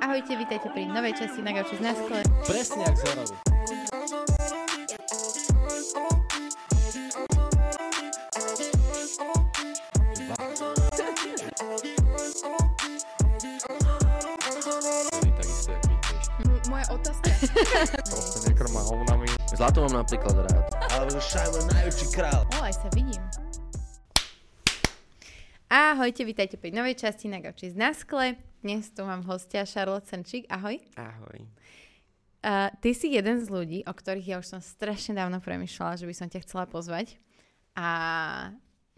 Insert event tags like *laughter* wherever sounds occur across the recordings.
Ahojte, vítajte pri novej časti na Gauči z Naskole. Presne jak z hororu. Takisto, jak my tiež. M- moja otázka. Proste nekrma hovnami. Zlato mám napríklad rád. Ale je najväčší král. O, aj sa vidím. Ahojte, vítajte pri novej časti na Gauči z Naskle. Dnes tu mám hostia Charlotte Senčík. Ahoj. Ahoj. Uh, ty si jeden z ľudí, o ktorých ja už som strašne dávno premyšľala, že by som ťa chcela pozvať. A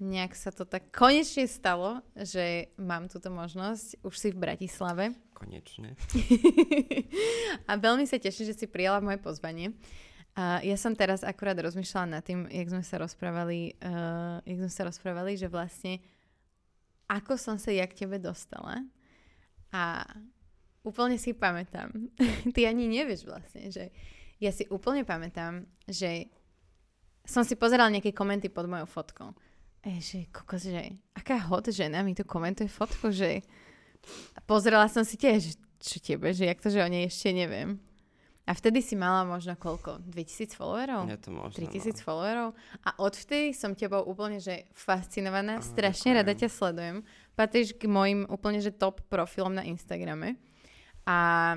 nejak sa to tak konečne stalo, že mám túto možnosť. Už si v Bratislave. Konečne. *laughs* a veľmi sa teším, že si prijala moje pozvanie. A ja som teraz akurát rozmýšľala nad tým, jak sme sa rozprávali, uh, jak sme sa rozprávali, že vlastne ako som sa ja k tebe dostala. A úplne si pamätám, *laughs* ty ani nevieš vlastne, že ja si úplne pamätám, že som si pozerala nejaké komenty pod mojou fotkou. E, že kokos, že aká hot žena mi tu komentuje fotku, že a pozerala som si tiež, čo tebe, že jak to, že o nej ešte neviem. A vtedy si mala možno koľko? 2000 followerov? Je to možno. 3000 no. followerov? A odvtedy som tebou úplne, že fascinovaná, Á, strašne ďakujem. rada ťa sledujem. Patríš k mojim úplne, že top profilom na Instagrame. A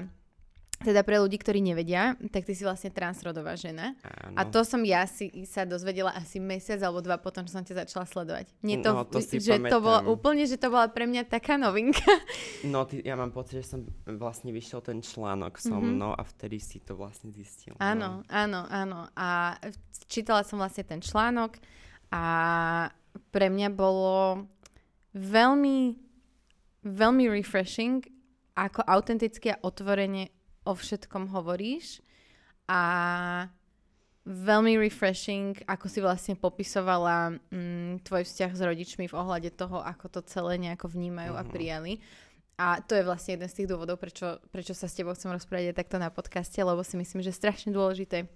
teda pre ľudí, ktorí nevedia, tak ty si vlastne transrodová žena. Áno. A to som ja si sa dozvedela asi mesiac alebo dva potom, čo som ťa začala sledovať. Nie to, No, to si že to bolo pamätám. úplne, že to bola pre mňa taká novinka. *laughs* No, ty, ja mám pocit, že som vlastne vyšiel ten článok so Mhm. mnou a vtedy si to vlastne zistil. Áno, áno, áno. A čítala som vlastne ten článok a pre mňa bolo veľmi, veľmi refreshing, ako autenticky a otvorene o všetkom hovoríš a veľmi refreshing, ako si vlastne popisovala mm, tvoj vzťah s rodičmi v ohľade toho, ako to celé nejako vnímajú a Mhm. prijali. A to je vlastne jeden z tých dôvodov, prečo, prečo sa s tebou chcem rozprávať aj takto na podcaste, lebo si myslím, že je strašne dôležité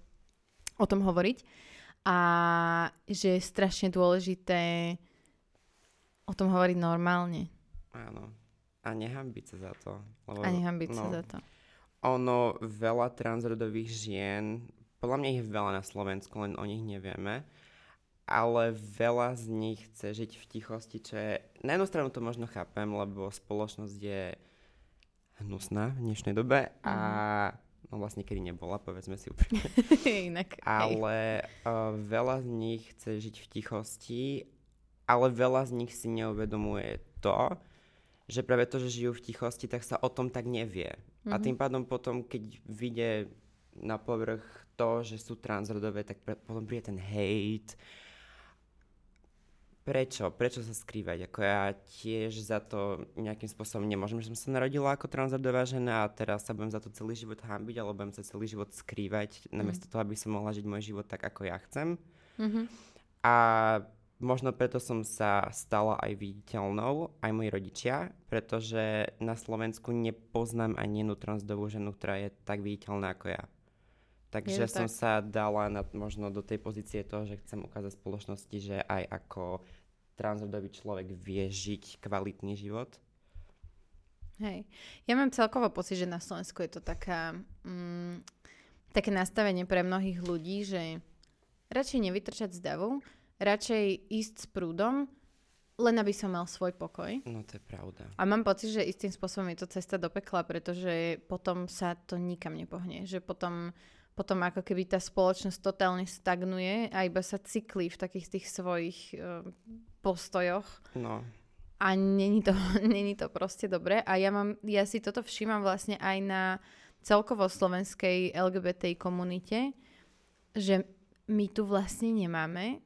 o tom hovoriť a že je strašne dôležité o tom hovoriť normálne Áno. A nehambiť sa za to. Lebo, a nehambiť sa no, za to. Ono, veľa transrodových žien, podľa mňa ich je veľa na Slovensku, len o nich nevieme, ale veľa z nich chce žiť v tichosti, čo je... Na jednu stranu to možno chápem, lebo spoločnosť je hnusná v dnešnej dobe a no vlastne kedy nebola, povedzme si úprimne. *laughs* Inak. Ale uh, veľa z nich chce žiť v tichosti, ale veľa z nich si neuvedomuje to, že práve to, že žijú v tichosti, tak sa o tom tak nevie. A Mhm. tým pádom potom, keď vyjde na povrch to, že sú transrodové, tak pre, potom príde ten hate. Prečo? Prečo sa skrývať? Ako ja tiež za to nejakým spôsobom nemôžem, že som sa narodila ako transrodová žena a teraz sa budem za to celý život hambiť, alebo budem sa celý život skrývať, namiesto toho, aby som mohla žiť môj život tak, ako ja chcem. Mhm. A možno preto som sa stala aj viditeľnou, aj moji rodičia, pretože na Slovensku nepoznám ani jednu transdovú ženu, ktorá je tak viditeľná ako ja. Takže som tak. sa dala na, možno do tej pozície toho, že chcem ukázať spoločnosti, že aj ako transrodový človek vie žiť kvalitný život. Hej. Ja mám celkovo pocit, že na Slovensku je to taká, mm, také nastavenie pre mnohých ľudí, že radšej nevytrčať z davu, radšej ísť s prúdom, len aby som mal svoj pokoj. No to je pravda. A mám pocit, že istým spôsobom je to cesta do pekla, pretože potom sa to nikam nepohne. Že potom, potom ako keby tá spoločnosť totálne stagnuje a iba sa cyklí v takých tých svojich uh, postojoch No, a není to, *laughs* není to proste dobré. A ja, mám, ja si toto všímam vlastne aj na celkovo slovenskej LGBT komunite, že my tu vlastne nemáme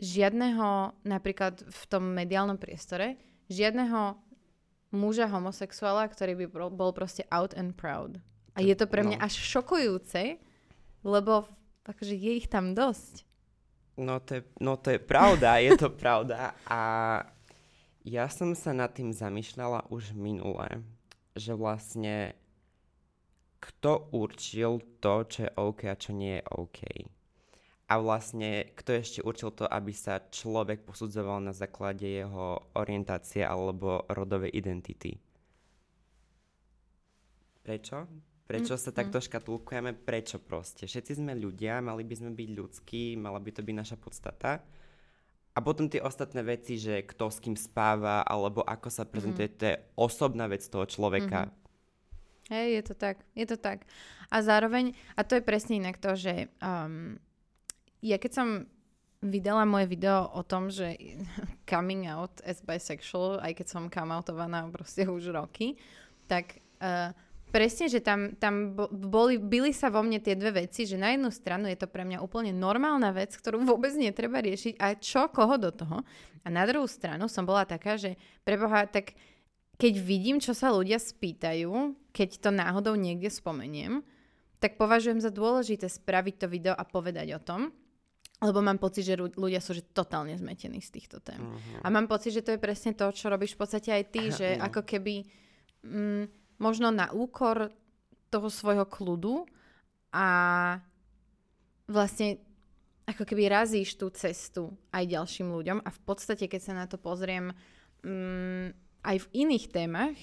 žiadneho, napríklad v tom mediálnom priestore, žiadneho muža homosexuála, ktorý by bol, proste out and proud. A je to pre mňa No. až šokujúce, lebo akože je ich tam dosť. No to, je, no to je pravda, *laughs* je to pravda. A ja som sa nad tým zamýšľala už minule, že vlastne kto určil to, čo je OK a čo nie je OK. A vlastne kto ešte určil to, aby sa človek posudzoval na základe jeho orientácie alebo rodovej identity. prečo? Prečo Mm, sa takto škatulkujeme? Prečo proste? Všetci sme ľudia, mali by sme byť ľudskí, mala by to byť naša podstata. A potom tie ostatné veci, že kto s kým spáva, alebo ako sa prezentuje, to je osobná vec toho človeka. Hej, je to tak, je to tak. A zároveň, a to je presne inak to, že um, ja keď som vydala moje video o tom, že *laughs* coming out as bisexual, aj keď som come outovaná proste už roky, tak uh, presne, že tam, tam bo- boli, byli sa vo mne tie dve veci, že na jednu stranu je to pre mňa úplne normálna vec, ktorú *laughs* vôbec netreba riešiť a čo, koho do toho. A na druhú stranu som bola taká, že preboha, tak keď vidím, čo sa ľudia spýtajú, keď to náhodou niekde spomeniem, tak považujem za dôležité spraviť to video a povedať o tom, lebo mám pocit, že ľu- ľudia sú že totálne zmetení z týchto tém. Mhm. A mám pocit, že to je presne to, čo robíš v podstate aj ty, že No. ako keby mm, možno na úkor toho svojho kľudu a vlastne ako keby razíš tú cestu aj ďalším ľuďom a v podstate, keď sa na to pozriem mm, aj v iných témach,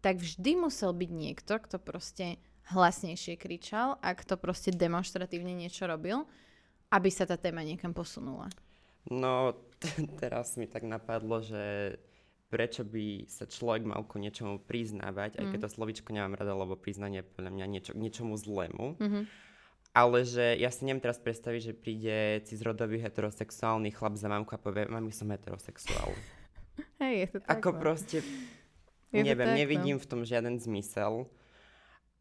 tak vždy musel byť niekto, kto proste hlasnejšie kričal a kto proste demonstratívne niečo robil, aby sa tá téma niekam posunula. No, *laughs* teraz mi tak napadlo, že prečo by sa človek mal ku niečomu priznávať, aj keď to slovičko nemám rada, lebo priznanie je podľa mňa niečo, niečomu zlému. Mhm. Ale že ja si neviem teraz predstaviť, že príde cizrodový heterosexuálny chlap za mamku a povie, mami, som heterosexuál. *laughs* Hej, je to tak. Ako no. proste, Je neviem, tak, no. nevidím v tom žiaden zmysel.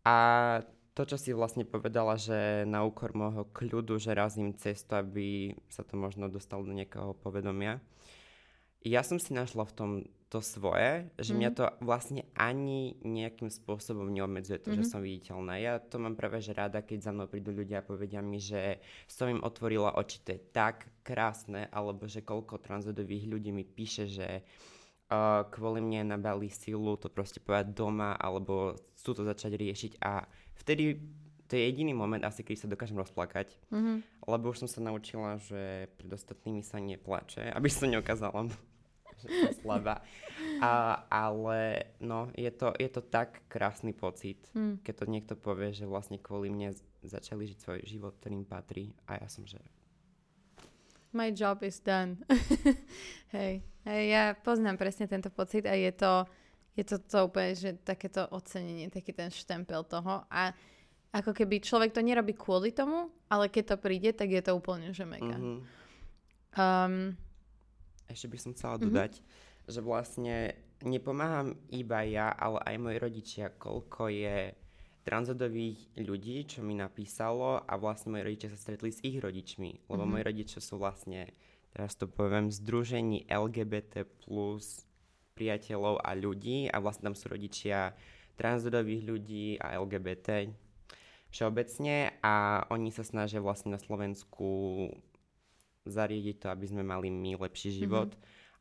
A to, čo si vlastne povedala, že na úkor môjho kľudu, že razím cestu, aby sa to možno dostalo do nejakého povedomia. Ja som si našla v tom to svoje, že mňa to vlastne ani nejakým spôsobom neobmedzuje to, že som viditeľná. Ja to mám práve že rada, keď za mnou prídu ľudia a povedia mi, že som im otvorila oči, to je tak krásne, alebo že koľko transrodových ľudí mi píše, že uh, kvôli mne nabali silu to proste povedať doma, alebo chcú to začať riešiť a vtedy to je jediný moment asi, keď sa dokážem rozplakať, Mhm. lebo už som sa naučila, že pred ostatnými sa neplače, aby som že som slabá. A, ale no, je to, je to tak krásny pocit, Mm. keď to niekto povie, že vlastne kvôli mne začali žiť svoj život, ktorým patrí a ja som, že My job is done. *laughs* Hej. Hej, ja poznám presne tento pocit a je to, je to, to úplne, že takéto ocenenie, taký ten štempel toho a ako keby človek to nerobí kvôli tomu, ale keď to príde, tak je to úplne, že mega. mhm. Um, ešte by som chcela Mhm. dodať, že vlastne nepomáham iba ja, ale aj moji rodičia, koľko je transrodových ľudí, čo mi napísalo a vlastne moji rodičia sa stretli s ich rodičmi, lebo Mhm. moji rodičia sú vlastne, teraz to poviem, združení LGBT plus priateľov a ľudí a vlastne tam sú rodičia transrodových ľudí a LGBT všeobecne a oni sa snažia vlastne na Slovensku zariadiť to, aby sme mali my lepší život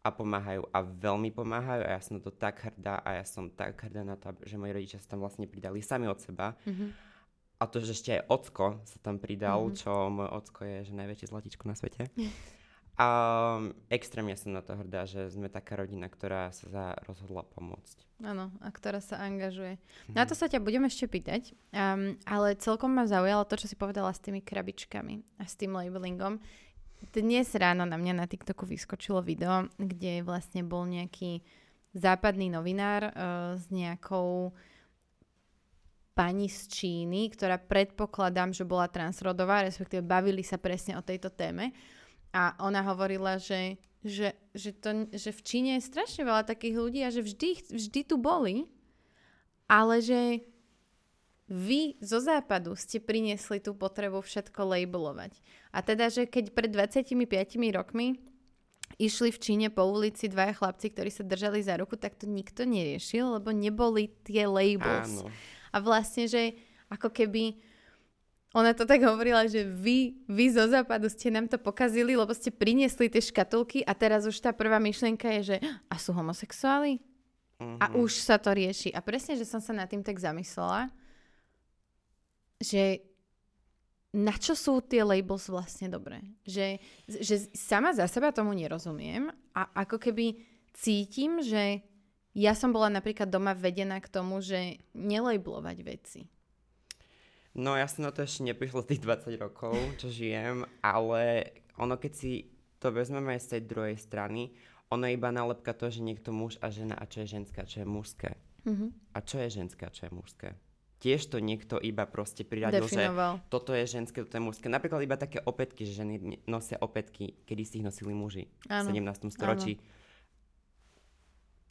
a pomáhajú a veľmi pomáhajú a ja som na to tak hrdá a ja som tak hrdá na to, že moji rodičia sa tam vlastne pridali sami od seba mhm. a to, že ešte aj ocko sa tam pridal, čo môj ocko je že najväčšie zlatičko na svete. *laughs* A extrémne som na to hrdá, že sme taká rodina, ktorá sa za- rozhodla pomôcť. Áno, a ktorá sa angažuje. Na to sa ťa budem ešte pýtať, um, ale celkom ma zaujalo to, čo si povedala s tými krabičkami a s tým labelingom. Dnes ráno na mňa na TikToku vyskočilo video, kde vlastne bol nejaký západný novinár uh, s nejakou pani z Číny, ktorá predpokladám, že bola transrodová, respektíve bavili sa presne o tejto téme. A ona hovorila, že, že, že, to, že v Číne je strašne veľa takých ľudí a že vždy, vždy tu boli, ale že vy zo západu ste priniesli tú potrebu všetko labelovať. A teda, že keď pred 25 rokmi išli v Číne po ulici dvaja chlapci, ktorí sa držali za ruku, tak to nikto neriešil, lebo neboli tie labels. Áno. A vlastne, že ako keby ona to tak hovorila, že vy, vy zo západu ste nám to pokazili, lebo ste priniesli tie škatulky a teraz už tá prvá myšlienka je, že a sú homosexuáli? A Mhm. už sa to rieši. A presne, že som sa nad tým tak zamyslela, že na čo sú tie labels vlastne dobré? Že, že sama za seba tomu nerozumiem a ako keby cítim, že ja som bola napríklad doma vedená k tomu, že nelejblovať veci. No ja som na to ešte neprišla tých 20 rokov, čo žijem, ale ono keď si to vezmeme aj z tej druhej strany, ono je iba nálepka to, že niekto muž a žena a čo je ženské a čo je mužské. Mhm. A čo je ženské a čo je mužské. Tiež to niekto iba proste priradil, Definoval. že toto je ženské, toto je mužské. Napríklad iba také opätky, že ženy nosia opätky, kedy si ich nosili muži Áno, v 17. storočí.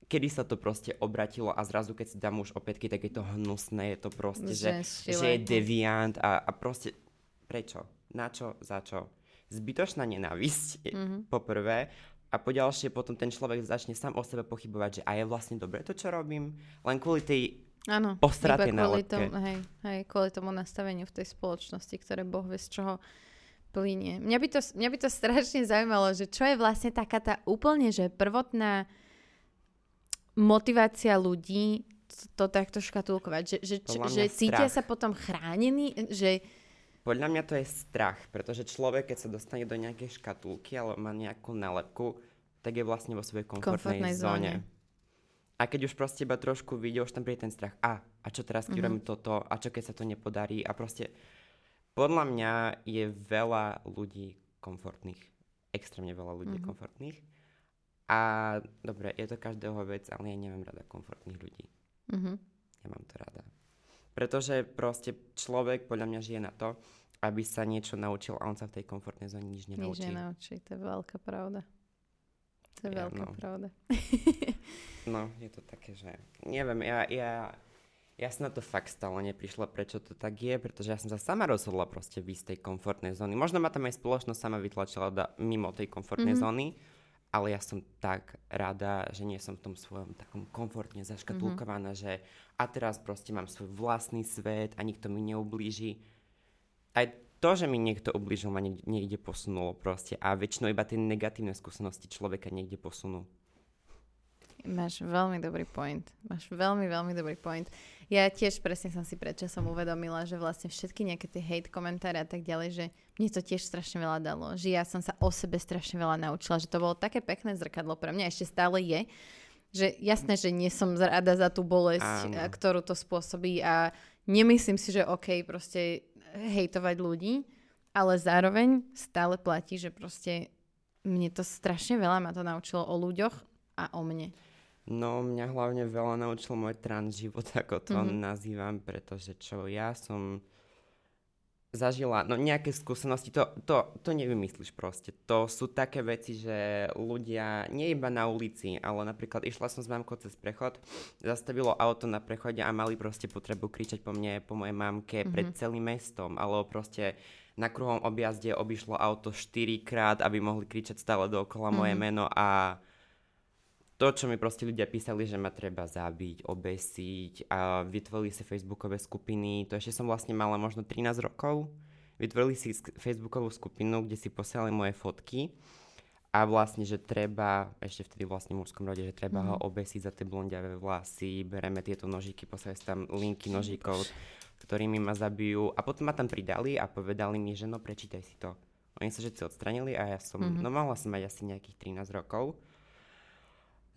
Kedy sa to proste obratilo a zrazu keď si dá muž opätky, tak je to hnusné, je to proste, že, Ženské že je lebo. deviant a, a proste prečo? Na čo? Za čo? Zbytočná nenávisť, Mhm. po prvé. A po ďalšie potom ten človek začne sám o sebe pochybovať, že a je vlastne dobre to, čo robím. Len kvôli tej Áno, Postratej iba kvôli tomu, hej, hej, kvôli tomu nastaveniu v tej spoločnosti, ktoré Boh vie z čoho plinie. Mňa by, to, mňa by to strašne zaujímalo, že čo je vlastne taká tá úplne, že prvotná motivácia ľudí to, to takto škatulkovať, že, že, Podľa že cítia strach. sa potom chránení, že Podľa mňa to je strach, pretože človek, keď sa dostane do nejakej škatulky alebo má nejakú nálepku, tak je vlastne vo svojej komfortnej, Komfortnej zóne. zóne. A keď už proste iba trošku vidie, už tam príde ten strach. A, a čo teraz, keď Mhm. mm-hmm. toto? A čo keď sa to nepodarí? A proste, podľa mňa je veľa ľudí komfortných. Extrémne veľa ľudí Mhm. mm-hmm. komfortných. A dobre, je to každého vec, ale ja nemám rada komfortných ľudí. mhm, Nemám to rada. Pretože proste človek podľa mňa žije na to, aby sa niečo naučil a on sa v tej komfortnej zóne nič nič nenaučí. nenaučí, to je veľká pravda. To je Ja, veľká no. pravda. *laughs* No, je to také, že neviem, ja, ja, ja som na to fakt stále neprišla, prečo to tak je, pretože ja som sa sama rozhodla proste výjsť z tej komfortnej zóny. Možno ma tam aj spoločnosť sama vytlačila da, mimo tej komfortnej Mhm. mm-hmm. zóny, ale ja som tak rada, že nie som v tom svojom takom komfortne zaškatulkovaná, mm-hmm. že a teraz proste mám svoj vlastný svet a nikto mi neublíži. Aj to, že mi niekto ublížil, ma niek- niekde posunulo proste a väčšinou iba tie negatívne skúsenosti človeka niekde posunú. Máš veľmi dobrý point. Máš veľmi, veľmi dobrý point. Ja tiež presne som si predčasom uvedomila, že vlastne všetky nejaké tie hate komentáre a tak ďalej, že mne to tiež strašne veľa dalo. Že ja som sa o sebe strašne veľa naučila, že to bolo také pekné zrkadlo pre mňa, ešte stále je. Že jasné, že nie som rada za tú bolesť, Áno. a ktorú to spôsobí a nemyslím si, že OK proste hejtovať ľudí, ale zároveň stále platí, že proste mne to strašne veľa ma to naučilo o ľuďoch a o mne. No, mňa hlavne veľa naučil môj trans život, *laughs* ako to Mhm. mm-hmm. nazývam, pretože čo ja som zažila, no nejaké skúsenosti, to, to, to nevymyslíš proste. To sú také veci, že ľudia, nie iba na ulici, ale napríklad išla som s mamkou cez prechod, zastavilo auto na prechode a mali proste potrebu kričať po mne, po mojej mamke mm-hmm. pred celým mestom, alebo proste na kruhom objazde obišlo auto 4 krát, aby mohli kričať stále dookola mm-hmm. moje meno a to, čo mi proste ľudia písali, že ma treba zabiť, obesiť a vytvorili si facebookové skupiny, to ešte som vlastne mala možno 13 rokov, vytvorili si facebookovú skupinu, kde si posielali moje fotky a vlastne, že treba, ešte vtedy vlastne v mužskom rode, že treba mm-hmm. ho obesiť za tie blondiavé vlasy, bereme tieto nožíky, posielali si tam linky nožíkov, ktorými ma zabijú a potom ma tam pridali a povedali mi, že no prečítaj si to. Oni sa všetci odstranili a ja som, mm-hmm. no mohla som mať asi nejakých 13 rokov.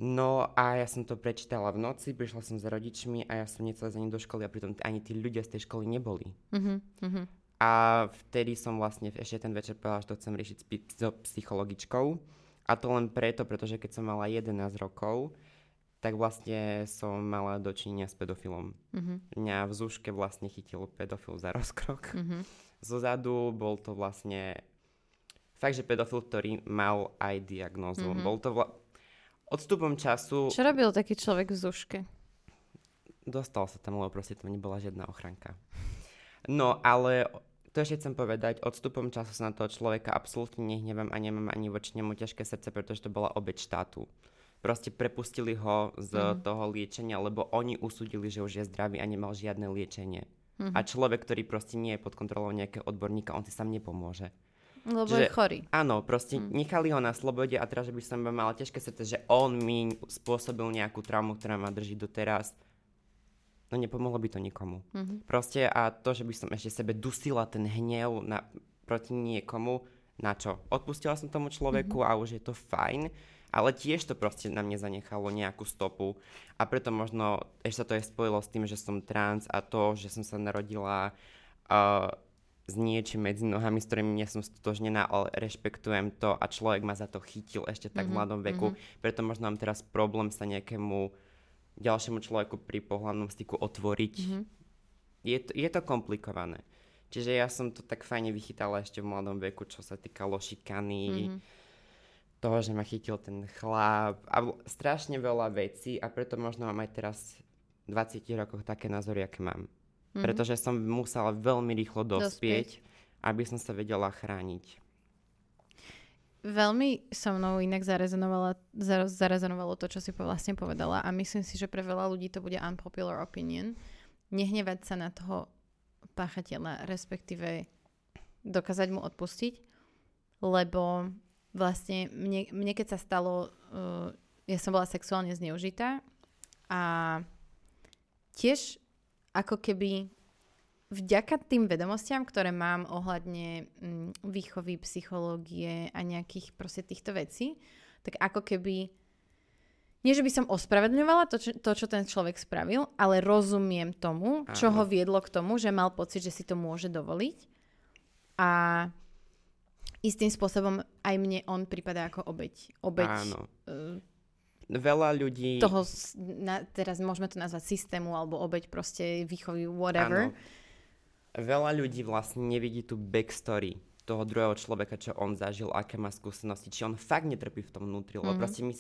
No a ja som to prečítala v noci, prišla som za rodičmi a ja som necela za nimi do školy a pritom ani tí ľudia z tej školy neboli. Mhm, mhm. A vtedy som vlastne ešte ten večer povedala, že to chcem riešiť s so psychologičkou. A to len preto, pretože keď som mala 11 rokov, tak vlastne som mala dočinenia s pedofilom. Mhm. Mňa v zúške vlastne chytil pedofil za rozkrok. Mhm. *laughs* Zozadu bol to vlastne fakt, že pedofil, ktorý mal aj diagnózu. Mhm. Mm-hmm. Bol to vla- odstupom času... Čo robil taký človek v zuške? Dostal sa tam, lebo proste tam nebola žiadna ochranka. No, ale to ešte chcem povedať, odstupom času sa na toho človeka absolútne nehnevám a nemám ani voči nemu ťažké srdce, pretože to bola obeď štátu. Proste prepustili ho z Mhm. mm. toho liečenia, lebo oni usúdili, že už je zdravý a nemal žiadne liečenie. Mhm. A človek, ktorý proste nie je pod kontrolou nejakého odborníka, on si sám nepomôže. Lebo Že- je chorý. Áno, proste Mm. nechali ho na slobode a teraz, že by som mala ťažké srdce, že on mi spôsobil nejakú traumu, ktorá ma drží doteraz. No nepomohlo by to nikomu. Mhm. Proste a to, že by som ešte sebe dusila ten hnev na, proti niekomu, na čo? Odpustila som tomu človeku Mhm. a už je to fajn, Ale tiež to proste na mne zanechalo nejakú stopu a preto možno ešte sa to aj spojilo s tým, že som trans a to, že som sa narodila uh, s niečím medzi nohami, s ktorým nie som stotožnená, ale rešpektujem to a človek ma za to chytil ešte tak mm-hmm. v mladom veku. Mm-hmm. Preto možno mám teraz problém sa nejakému ďalšiemu človeku pri pohľadnom styku otvoriť. Mm-hmm. Je, to, je to komplikované. Čiže ja som to tak fajne vychytala ešte v mladom veku, čo sa týkalo šikany, mm-hmm. toho, že ma chytil ten chlap a strašne veľa vecí a preto možno mám aj teraz v 20 rokoch také názory, aké mám. Mm-hmm. Pretože som musela veľmi rýchlo dospieť, dospieť, aby som sa vedela chrániť. Veľmi so mnou inak zarezonovalo to, čo si vlastne povedala a myslím si, že pre veľa ľudí to bude unpopular opinion. Nehnevať sa na toho páchateľa, respektíve dokázať mu odpustiť, lebo vlastne mne, mne keď sa stalo, uh, ja som bola sexuálne zneužitá a tiež ako keby vďaka tým vedomostiam, ktoré mám ohľadne mm, výchovy, psychológie a nejakých proste týchto vecí, tak ako keby nie, že by som ospravedlňovala to, čo, to, čo ten človek spravil, ale rozumiem tomu, čo ho viedlo k tomu, že mal pocit, že si to môže dovoliť. A istým spôsobom aj mne on prípada ako obeď. Obeď Áno. Veľa ľudí... Toho, na, teraz môžeme to nazvať systému, alebo obeď proste výchovy, whatever. Áno. Veľa ľudí vlastne nevidí tú backstory toho druhého človeka, čo on zažil, aké má skúsenosti, či on fakt netrpí v tom vnútri, lebo mm-hmm. proste my,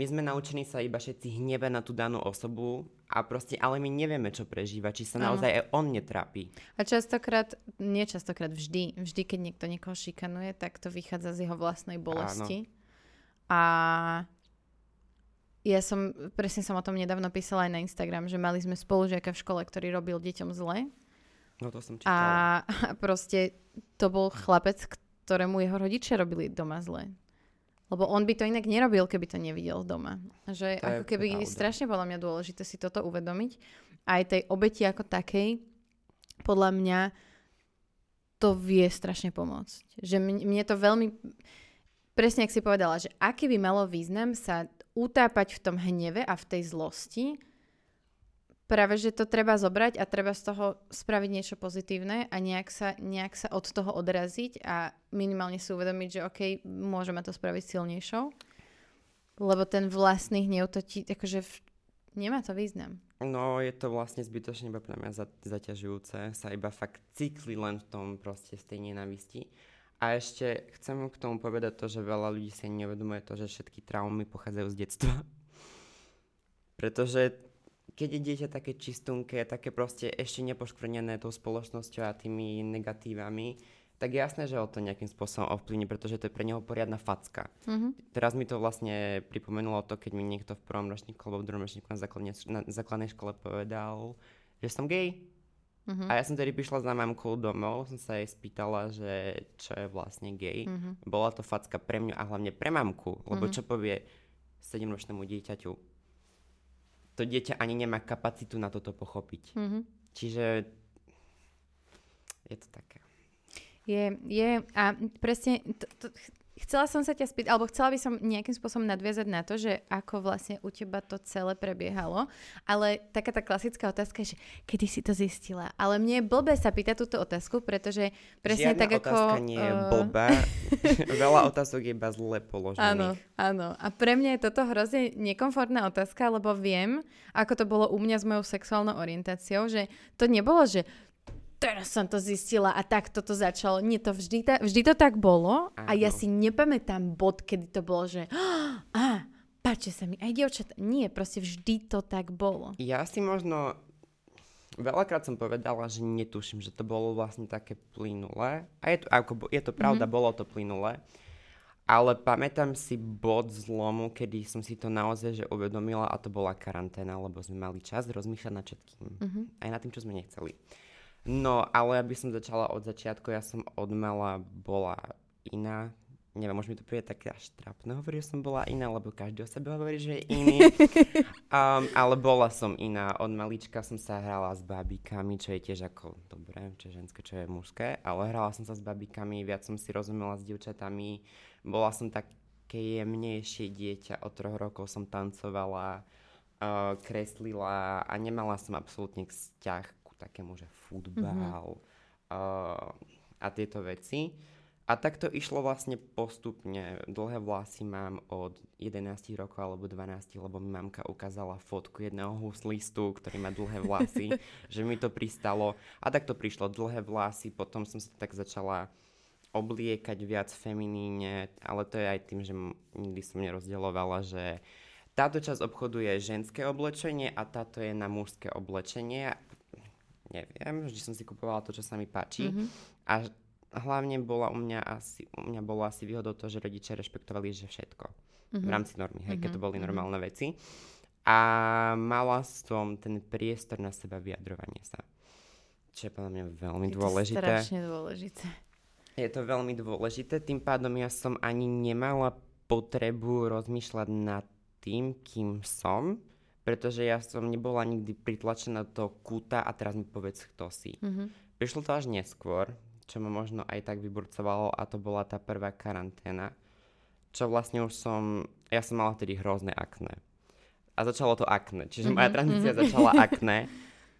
my sme naučení sa iba všetci hnevať na tú danú osobu a proste, ale my nevieme, čo prežíva, či sa naozaj aj on netrápi. A častokrát, nie častokrát, vždy, vždy, keď niekto niekoho šikanuje, tak to vychádza z jeho vlastnej bolesti. Áno. A ja som, presne som o tom nedávno písala aj na Instagram, že mali sme spolužiaka v škole, ktorý robil deťom zle. No to som čítala. A *laughs* proste to bol chlapec, ktorému jeho rodičia robili doma zle. Lebo on by to inak nerobil, keby to nevidel doma. Že to ako keby pravda. strašne podľa mňa dôležité si toto uvedomiť. Aj tej obeti ako takej, podľa mňa to vie strašne pomôcť. Že mne, mne to veľmi... Presne, ak si povedala, že aký by malo význam sa utápať v tom hneve a v tej zlosti, práve, že to treba zobrať a treba z toho spraviť niečo pozitívne a nejak sa, nejak sa od toho odraziť a minimálne si uvedomiť, že OK, môžeme to spraviť silnejšou. Lebo ten vlastný hnev to ti, akože v, nemá to význam. No, je to vlastne zbytočne iba pre mňa zaťažujúce sa iba fakt cykli len v tom proste z tej nenavisti. A ešte chcem k tomu povedať to, že veľa ľudí si neuvedomuje to, že všetky traumy pochádzajú z detstva. *laughs* Pretože keď je dieťa také čistunké, také proste ešte nepoškvrnené tou spoločnosťou a tými negatívami, tak jasné, že o to nejakým spôsobom ovplyvní, pretože to je pre neho poriadna facka. Mm-hmm. Teraz mi to vlastne pripomenulo to, keď mi niekto v prvom ročníku alebo v druhom ročníku na, základne, na základnej škole povedal, že som gay. Mm-hmm. A ja som tedy prišla za mamkou domov, som sa jej spýtala, že čo je vlastne gay. Mm-hmm. Bola to facka pre mňu a hlavne pre mamku, lebo mm-hmm. čo povie 7-ročnému dieťaťu, to dieťa ani nemá kapacitu na toto pochopiť. Mm-hmm. Čiže je to také. Je, je a presne to, to, Chcela som sa ťa spýtať, alebo chcela by som nejakým spôsobom nadviazať na to, že ako vlastne u teba to celé prebiehalo, ale taká tá klasická otázka že kedy si to zistila. Ale mne je blbé sa pýtať túto otázku, pretože presne Žiadna tak ako... otázka nie je uh... blbá. *laughs* Veľa otázok je iba zle položených. Áno, áno. A pre mňa je toto hrozne nekomfortná otázka, lebo viem, ako to bolo u mňa s mojou sexuálnou orientáciou, že to nebolo, že teraz som to zistila a tak toto začalo. Nie, to vždy, ta, vždy to tak bolo Áno. a ja si nepamätám bod, kedy to bolo, že a páči sa mi, aj dievčat. Nie, proste vždy to tak bolo. Ja si možno veľakrát som povedala, že netuším, že to bolo vlastne také plynulé. A je to, ako, je to pravda, mm-hmm. bolo to plynulé. Ale pamätám si bod zlomu, kedy som si to naozaj že uvedomila a to bola karanténa, lebo sme mali čas rozmýšľať nad všetkým. Mm-hmm. Aj nad tým, čo sme nechceli. No, ale aby som začala od začiatku, ja som od mala bola iná. Neviem, možno mi to príde také až trápne hovoriť, že som bola iná, lebo každý o sebe hovorí, že je iný. *laughs* um, ale bola som iná. Od malička som sa hrala s babíkami, čo je tiež ako, dobre, čo je ženské, čo je mužské, ale hrala som sa s babíkami, viac som si rozumela s dievčatami. Bola som tak také jemnejšie dieťa. Od troch rokov som tancovala, uh, kreslila a nemala som absolútne vzťah takému, že futbal mm-hmm. uh, a tieto veci. A tak to išlo vlastne postupne. Dlhé vlasy mám od 11 rokov alebo 12, lebo mi mamka ukázala fotku jedného huslistu, ktorý má dlhé vlasy, *laughs* že mi to pristalo. A tak to prišlo dlhé vlasy, potom som sa tak začala obliekať viac feminíne, ale to je aj tým, že nikdy som nerozdielovala, že táto časť obchodu je ženské oblečenie a táto je na mužské oblečenie. Neviem, vždy som si kupovala to, čo sa mi páči. Mm-hmm. A hlavne bola u mňa asi, u mňa bolo asi výhodou to, že rodičia rešpektovali, že všetko. Mm-hmm. V mhm. rámci normy, hej, mm-hmm. keď to mhm. boli mm-hmm. normálne veci. A mala som ten priestor na seba vyjadrovanie sa. Čo je podľa mňa veľmi je dôležité. Je to strašne dôležité. Je to veľmi dôležité, tým pádom ja som ani nemala potrebu rozmýšľať nad tým, kým som, pretože ja som nebola nikdy pritlačená do kúta a teraz mi povedz, kto si. Mm-hmm. Prišlo to až neskôr, čo ma možno aj tak vyburcovalo a to bola tá prvá karanténa, čo vlastne už som, ja som mala vtedy hrozné akné. A začalo to akné, čiže mm-hmm. moja mhm, tranzícia mm-hmm. začala *laughs* akné,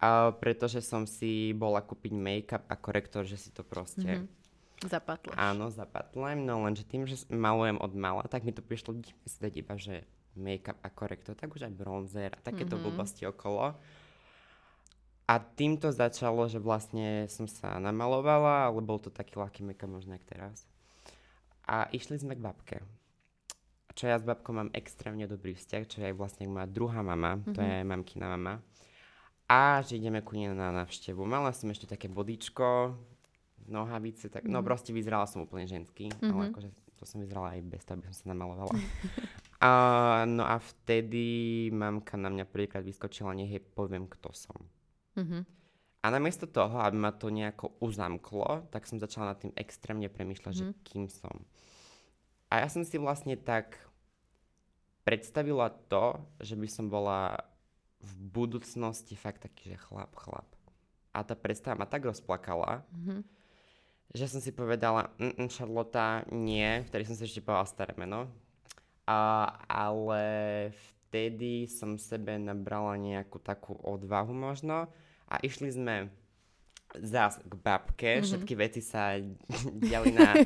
a pretože som si bola kúpiť make-up a korektor, že si to proste... Mm-hmm. Zapatlaš. Áno, zapatlem, no lenže tým, že malujem od mala, tak mi to prišlo iba, že make-up a korektor, tak už aj bronzer a takéto mm-hmm. blbosti okolo. A týmto začalo, že vlastne som sa namalovala, ale bol to taký ľahký make možno jak teraz. A išli sme k babke. Čo ja s babkou mám extrémne dobrý vzťah, čo je aj vlastne moja druhá mama, mm-hmm. to je mhm. mamkina mama. A že ideme ku nej na návštevu. Mala som ešte také bodičko, nohavice, tak, mm-hmm. no mhm. proste vyzerala som úplne ženský, mm-hmm. ale akože to som vyzerala aj bez toho, aby som sa namalovala. *laughs* a, no a vtedy mamka na mňa prvýkrát vyskočila, nech jej poviem, kto som. Mm-hmm. A namiesto toho, aby ma to nejako uzamklo, tak som začala nad tým extrémne premýšľať, mm-hmm. že mhm. kým som. A ja som si vlastne tak predstavila to, že by som bola v budúcnosti fakt taký, že chlap, chlap. A tá predstava ma tak rozplakala, mm-hmm. že som si povedala, mm, Charlotte, nie, vtedy som si ešte povedala staré meno, a, ale vtedy som sebe nabrala nejakú takú odvahu možno, a išli sme zás k babke, mm-hmm. všetky veci sa *laughs* diali na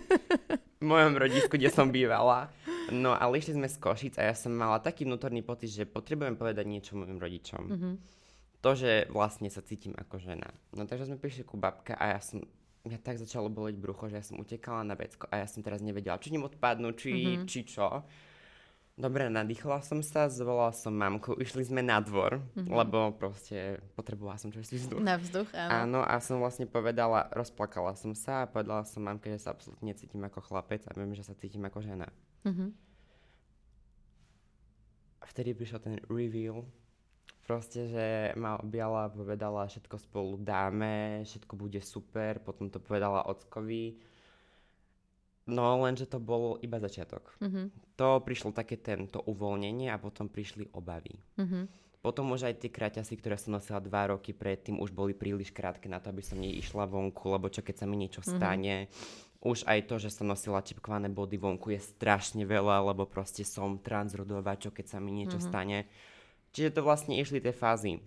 *laughs* mojom rodisku, kde som bývala. No ale išli sme z Košic a ja som mala taký vnútorný pocit, že potrebujem povedať niečo mojim rodičom. Mm-hmm. To, že vlastne sa cítim ako žena. No takže sme prišli ku babke a ja som mňa tak začalo boleť brucho, že ja som utekala na vecko a ja som teraz nevedela, či ním odpadnú, či, mm-hmm. či čo. Dobre, nadýchla som sa, zvolala som mamku, išli sme na dvor, mm-hmm. lebo proste potrebovala som čerstvý vzduch. Na vzduch, áno. Áno, a som vlastne povedala, rozplakala som sa a povedala som mamke, že sa absolútne necítim ako chlapec a viem, že sa cítim ako žena. Mm-hmm. A vtedy prišiel ten reveal, proste, že ma objala povedala, všetko spolu dáme, všetko bude super, potom to povedala ockovi No lenže to bol iba začiatok. Mm-hmm. To prišlo také tento uvoľnenie a potom prišli obavy. Mm-hmm. Potom už aj tie kraťasy, ktoré som nosila dva roky predtým, už boli príliš krátke na to, aby som neišla vonku, lebo čo keď sa mi niečo mm-hmm. stane. Už aj to, že som nosila čipkované body vonku je strašne veľa, lebo proste som transrodová, čo keď sa mi niečo mm-hmm. stane. Čiže to vlastne išli tie fázy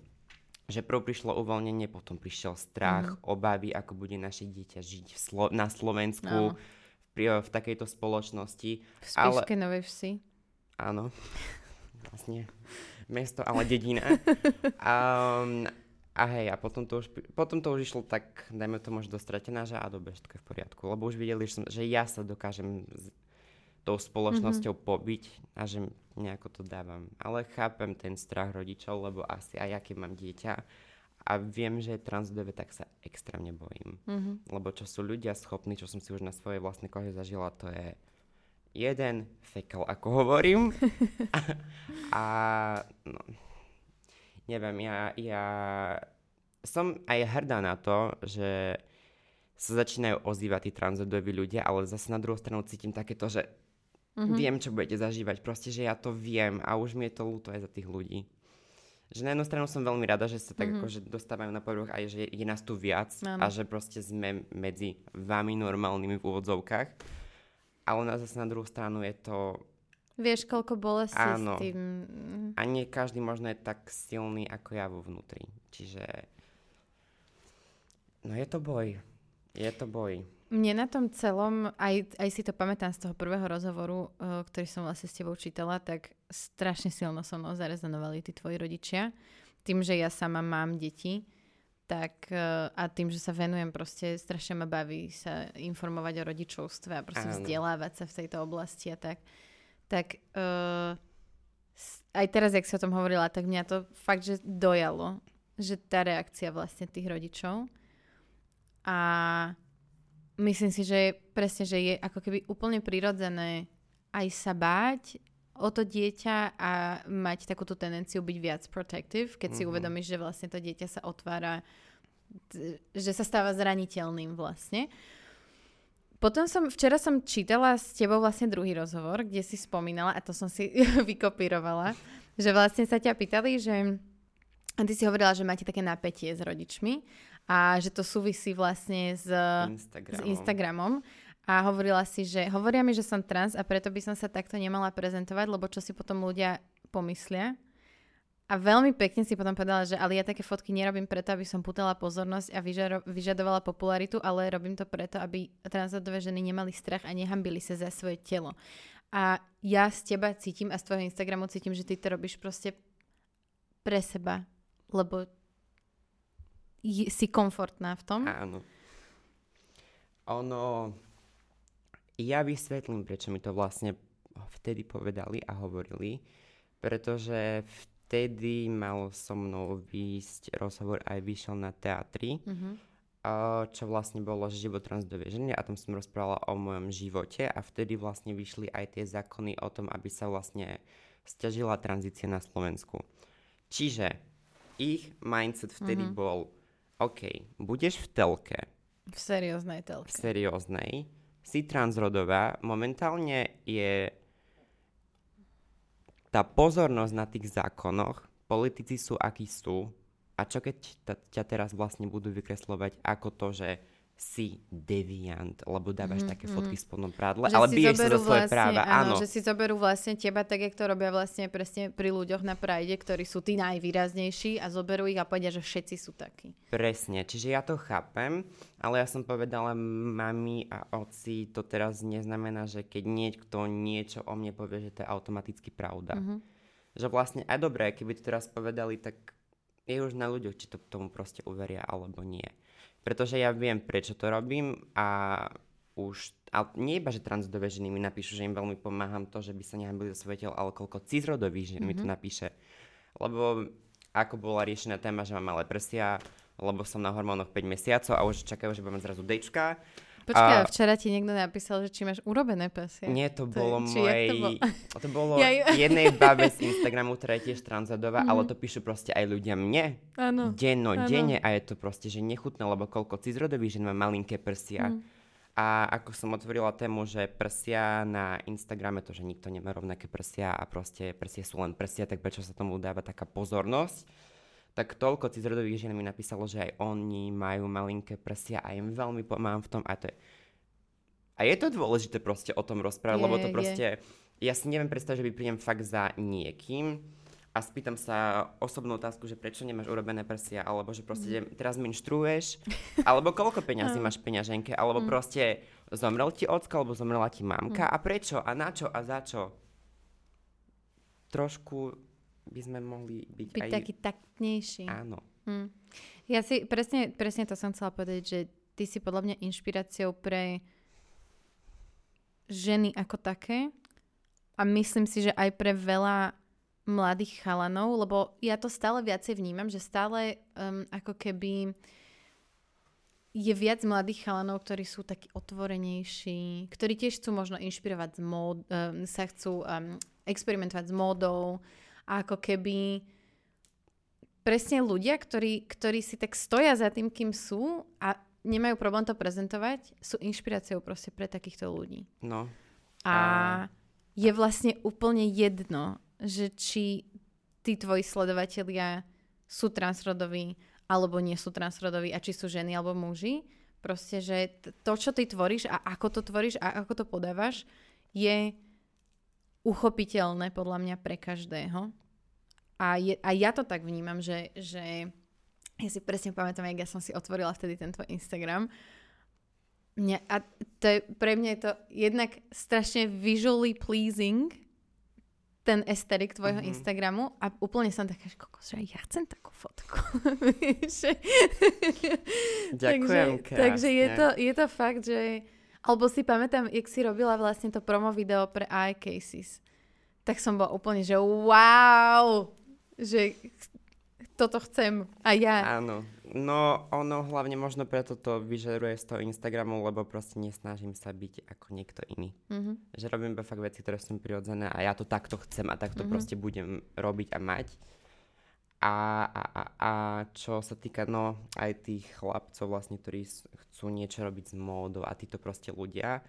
že prv prišlo uvoľnenie, potom prišiel strach, mm-hmm. obavy, ako bude naše dieťa žiť v Slo- na Slovensku. No pri, v takejto spoločnosti. V Spišskej ale... Novej Vsi. Áno, *laughs* vlastne mesto, ale dedina. *laughs* um, a hej, a potom to, už, potom to už išlo tak, dajme to možno dostratená, že a dobre, všetko je v poriadku. Lebo už videli, že, som, že ja sa dokážem tou spoločnosťou mm-hmm. pobiť a že nejako to dávam. Ale chápem ten strach rodičov, lebo asi aj aké mám dieťa a viem, že transdove tak sa extrémne bojím. Mm-hmm. Lebo čo sú ľudia schopní, čo som si už na svojej vlastnej kohe zažila, to je jeden fekal, ako *laughs* hovorím. a, *laughs* a no, neviem, ja, ja som aj hrdá na to, že sa začínajú ozývať tí transrodoví ľudia, ale zase na druhú stranu cítim takéto, že mm-hmm. viem, čo budete zažívať. Proste, že ja to viem a už mi je to ľúto aj za tých ľudí že na jednu stranu som veľmi rada, že sa tak mm-hmm. akože dostávajú na povrch aj, že je nás tu viac ano. a že proste sme medzi vami normálnymi v úvodzovkách. ale na zase na druhú stranu je to... Vieš, koľko bolesti Áno. s tým... A nie každý možno je tak silný ako ja vo vnútri. Čiže... No je to boj. Je to boj. Mne na tom celom, aj, aj si to pamätám z toho prvého rozhovoru, uh, ktorý som vlastne s tebou čítala, tak strašne silno so mnou zarezonovali tí tvoji rodičia. Tým, že ja sama mám deti, tak uh, a tým, že sa venujem proste, strašne ma baví sa informovať o rodičovstve a proste Áno. vzdelávať sa v tejto oblasti a tak, tak uh, aj teraz, jak si o tom hovorila, tak mňa to fakt, že dojalo, že tá reakcia vlastne tých rodičov. A myslím si, že presne, že je ako keby úplne prirodzené aj sa báť o to dieťa a mať takúto tendenciu byť viac protective, keď si Mhm. uvedomíš, že vlastne to dieťa sa otvára, že sa stáva zraniteľným vlastne. Potom som, včera som čítala s tebou vlastne druhý rozhovor, kde si spomínala, a to som si *laughs* vykopírovala, že vlastne sa ťa pýtali, že a ty si hovorila, že máte také napätie s rodičmi a že to súvisí vlastne s, Instagramom. s Instagramom. A hovorila si, že hovoria mi, že som trans a preto by som sa takto nemala prezentovať, lebo čo si potom ľudia pomyslia. A veľmi pekne si potom povedala, že ale ja také fotky nerobím preto, aby som putala pozornosť a vyžaro- vyžadovala popularitu, ale robím to preto, aby transrodové ženy nemali strach a nehambili sa za svoje telo. A ja z teba cítim a z tvojho Instagramu cítim, že ty to robíš proste pre seba, lebo si komfortná v tom. Áno. Ono... Ja vysvetlím, prečo mi to vlastne vtedy povedali a hovorili, pretože vtedy mal so mnou výjsť rozhovor aj vyšiel na teatri, Mhm. a čo vlastne bolo život transdovej ženy a tam som rozprávala o mojom živote a vtedy vlastne vyšli aj tie zákony o tom, aby sa vlastne stiažila tranzícia na Slovensku. Čiže ich mindset vtedy Mhm. bol OK, budeš v telke, V serióznej v telke. serióznej, si transrodová, momentálne je tá pozornosť na tých zákonoch, politici sú akí sú. A čo keď ta, ťa teraz vlastne budú vykreslovať ako to, že si deviant, lebo dávaš Mhm, také mhm. fotky v spodnom prádle, Že ale biješ sa za svoje vlastne, práva. Áno, Áno, že si zoberú vlastne teba, tak jak to robia vlastne presne pri ľuďoch na Pride, ktorí sú tí najvýraznejší a zoberú ich a povedia, že všetci sú takí. Presne, čiže ja to chápem, ale ja som povedala mami a oci, to teraz neznamená, že keď niekto niečo o mne povie, že to je automaticky pravda. Mhm. Že vlastne aj dobré, keby to teraz povedali, tak je už na ľuďoch, či to tomu proste uveria alebo nie. Pretože ja viem, prečo to robím a už, ale nie iba, že transrodové ženy mi napíšu, že im veľmi pomáham to, že by sa nehambili za svoje telo, ale koľko cisrodových žien mm-hmm. mi to napíše. Lebo ako bola riešená téma, že mám malé prsia, lebo som na hormónoch 5 mesiacov a už čakajú, že budem zrazu dečka. Počkaj, A- včera ti niekto napísal, že či máš urobené pesie. Nie, to, To je- bolo jak mojej... to? To bolo Ja jednej babe z Instagramu, ktorá je tiež transrodová, ale to píšu proste aj ľudia mne. Áno. Denno, denne a je to proste, že nechutné, lebo koľko cisrodových žen má malinké prsia. Mm. A ako som otvorila tému, že prsia na Instagrame, to, že nikto nemá rovnaké prsia a proste prsia sú len prsia, tak prečo sa tomu dáva taká pozornosť? Tak toľko cisrodových žien mi napísalo, že aj oni majú malinké prsia a im veľmi pomáham v tom a to je... A je to dôležité proste o tom rozprávať, Je, lebo to je. proste... Ja si neviem predstaviť, že by prídem fakt za niekým a spýtam sa osobnú otázku, že prečo nemáš urobené prsia, alebo že proste idem- teraz menštruuješ, alebo koľko peňazí *laughs* máš v peňaženke, alebo proste zomrel ti ocko, alebo zomrela ti mamka a prečo a na čo a za čo. Trošku by sme mohli byť, Byť aj... taký taktnejší. Áno. Hm. Ja si presne, presne to som chcela povedať, že ty si podľa mňa inšpiráciou pre ženy ako také a myslím si, že aj pre veľa mladých chalanov, lebo ja to stále viacej vnímam, že stále um, ako keby je viac mladých chalanov, ktorí sú takí otvorenejší, ktorí tiež chcú možno inšpirovať z mód, um, sa chcú um, experimentovať s módou a ako keby presne ľudia, ktorí, ktorí si tak stoja za tým, kým sú a nemajú problém to prezentovať, sú inšpiráciou proste pre takýchto ľudí. No. A A- je vlastne úplne jedno, že či tí tvoji sledovatelia sú transrodoví alebo nie sú transrodoví a či sú ženy alebo muži, Proste, že to, čo ty tvoríš a ako to tvoríš a ako to podávaš, je uchopiteľné podľa mňa pre každého. A, je, a ja to tak vnímam, že, že ja si presne pamätám, jak ja som si otvorila vtedy ten tvoj Instagram. Mňa, a to je, pre mňa je to jednak strašne visually pleasing, ten esterik tvojho mm-hmm. Instagramu a úplne som taká, že kokos, že ja chcem takú fotku. *laughs* Ďakujem takže, takže je to, je to fakt, že... Alebo si pamätám, jak si robila vlastne to promo video pre iCases. Tak som bola úplne, že wow, že toto chcem a ja. Áno, no ono hlavne možno preto to vyžaruje z toho Instagramu, lebo proste nesnažím sa byť ako niekto iný. Mm-hmm. Že robím iba fakt veci, ktoré sú prirodzené a ja to takto chcem a takto Mhm. proste budem robiť a mať. A, a, a, a čo sa týka no aj tých chlapcov vlastne, ktorí chcú niečo robiť s módou a títo proste ľudia,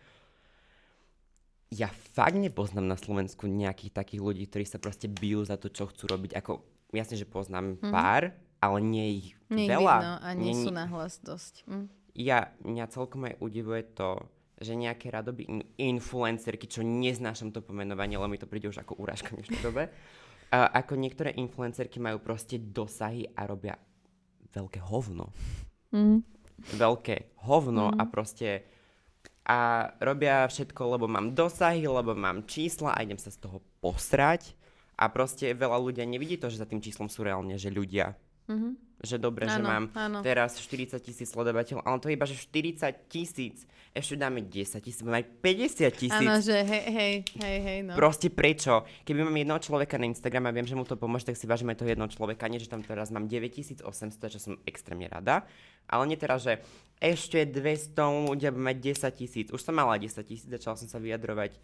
ja fakt nepoznám na Slovensku nejakých takých ľudí, ktorí sa proste bijú za to, čo chcú robiť. Ako, jasne, že poznám Mhm. pár, ale nie ich Nie veľa. vidno a nie Nie- sú nahlas dosť. Mm. ja, mňa celkom aj udivuje to, že nejaké radoby in- influencerky, čo neznášam to pomenovanie, lebo mi to príde už ako urážka v dnešnej dobe, *laughs* ako niektoré influencerky majú proste dosahy a robia veľké hovno. Mm. Veľké hovno a proste a robia všetko, lebo mám dosahy, lebo mám čísla a idem sa z toho posrať. A proste veľa ľudia nevidí to, že za tým číslom sú reálne, že ľudia. Mhm. Že dobre, že mám áno. teraz 40 tisíc sledovateľov, ale to je iba, že 40 tisíc. Ešte dáme 10 tisíc, mať 50 tisíc. Áno, že hej, hej, hej, hej, no. Proste prečo? Keby mám jedného človeka na Instagrame a viem, že mu to pomôže, tak si vážime toho jednoho človeka. Nie, že tam teraz mám 9800, čo som extrémne rada. Ale nie teraz, že ešte 200 ľudia mať 10 tisíc. Už som mala 10 tisíc, začala som sa vyjadrovať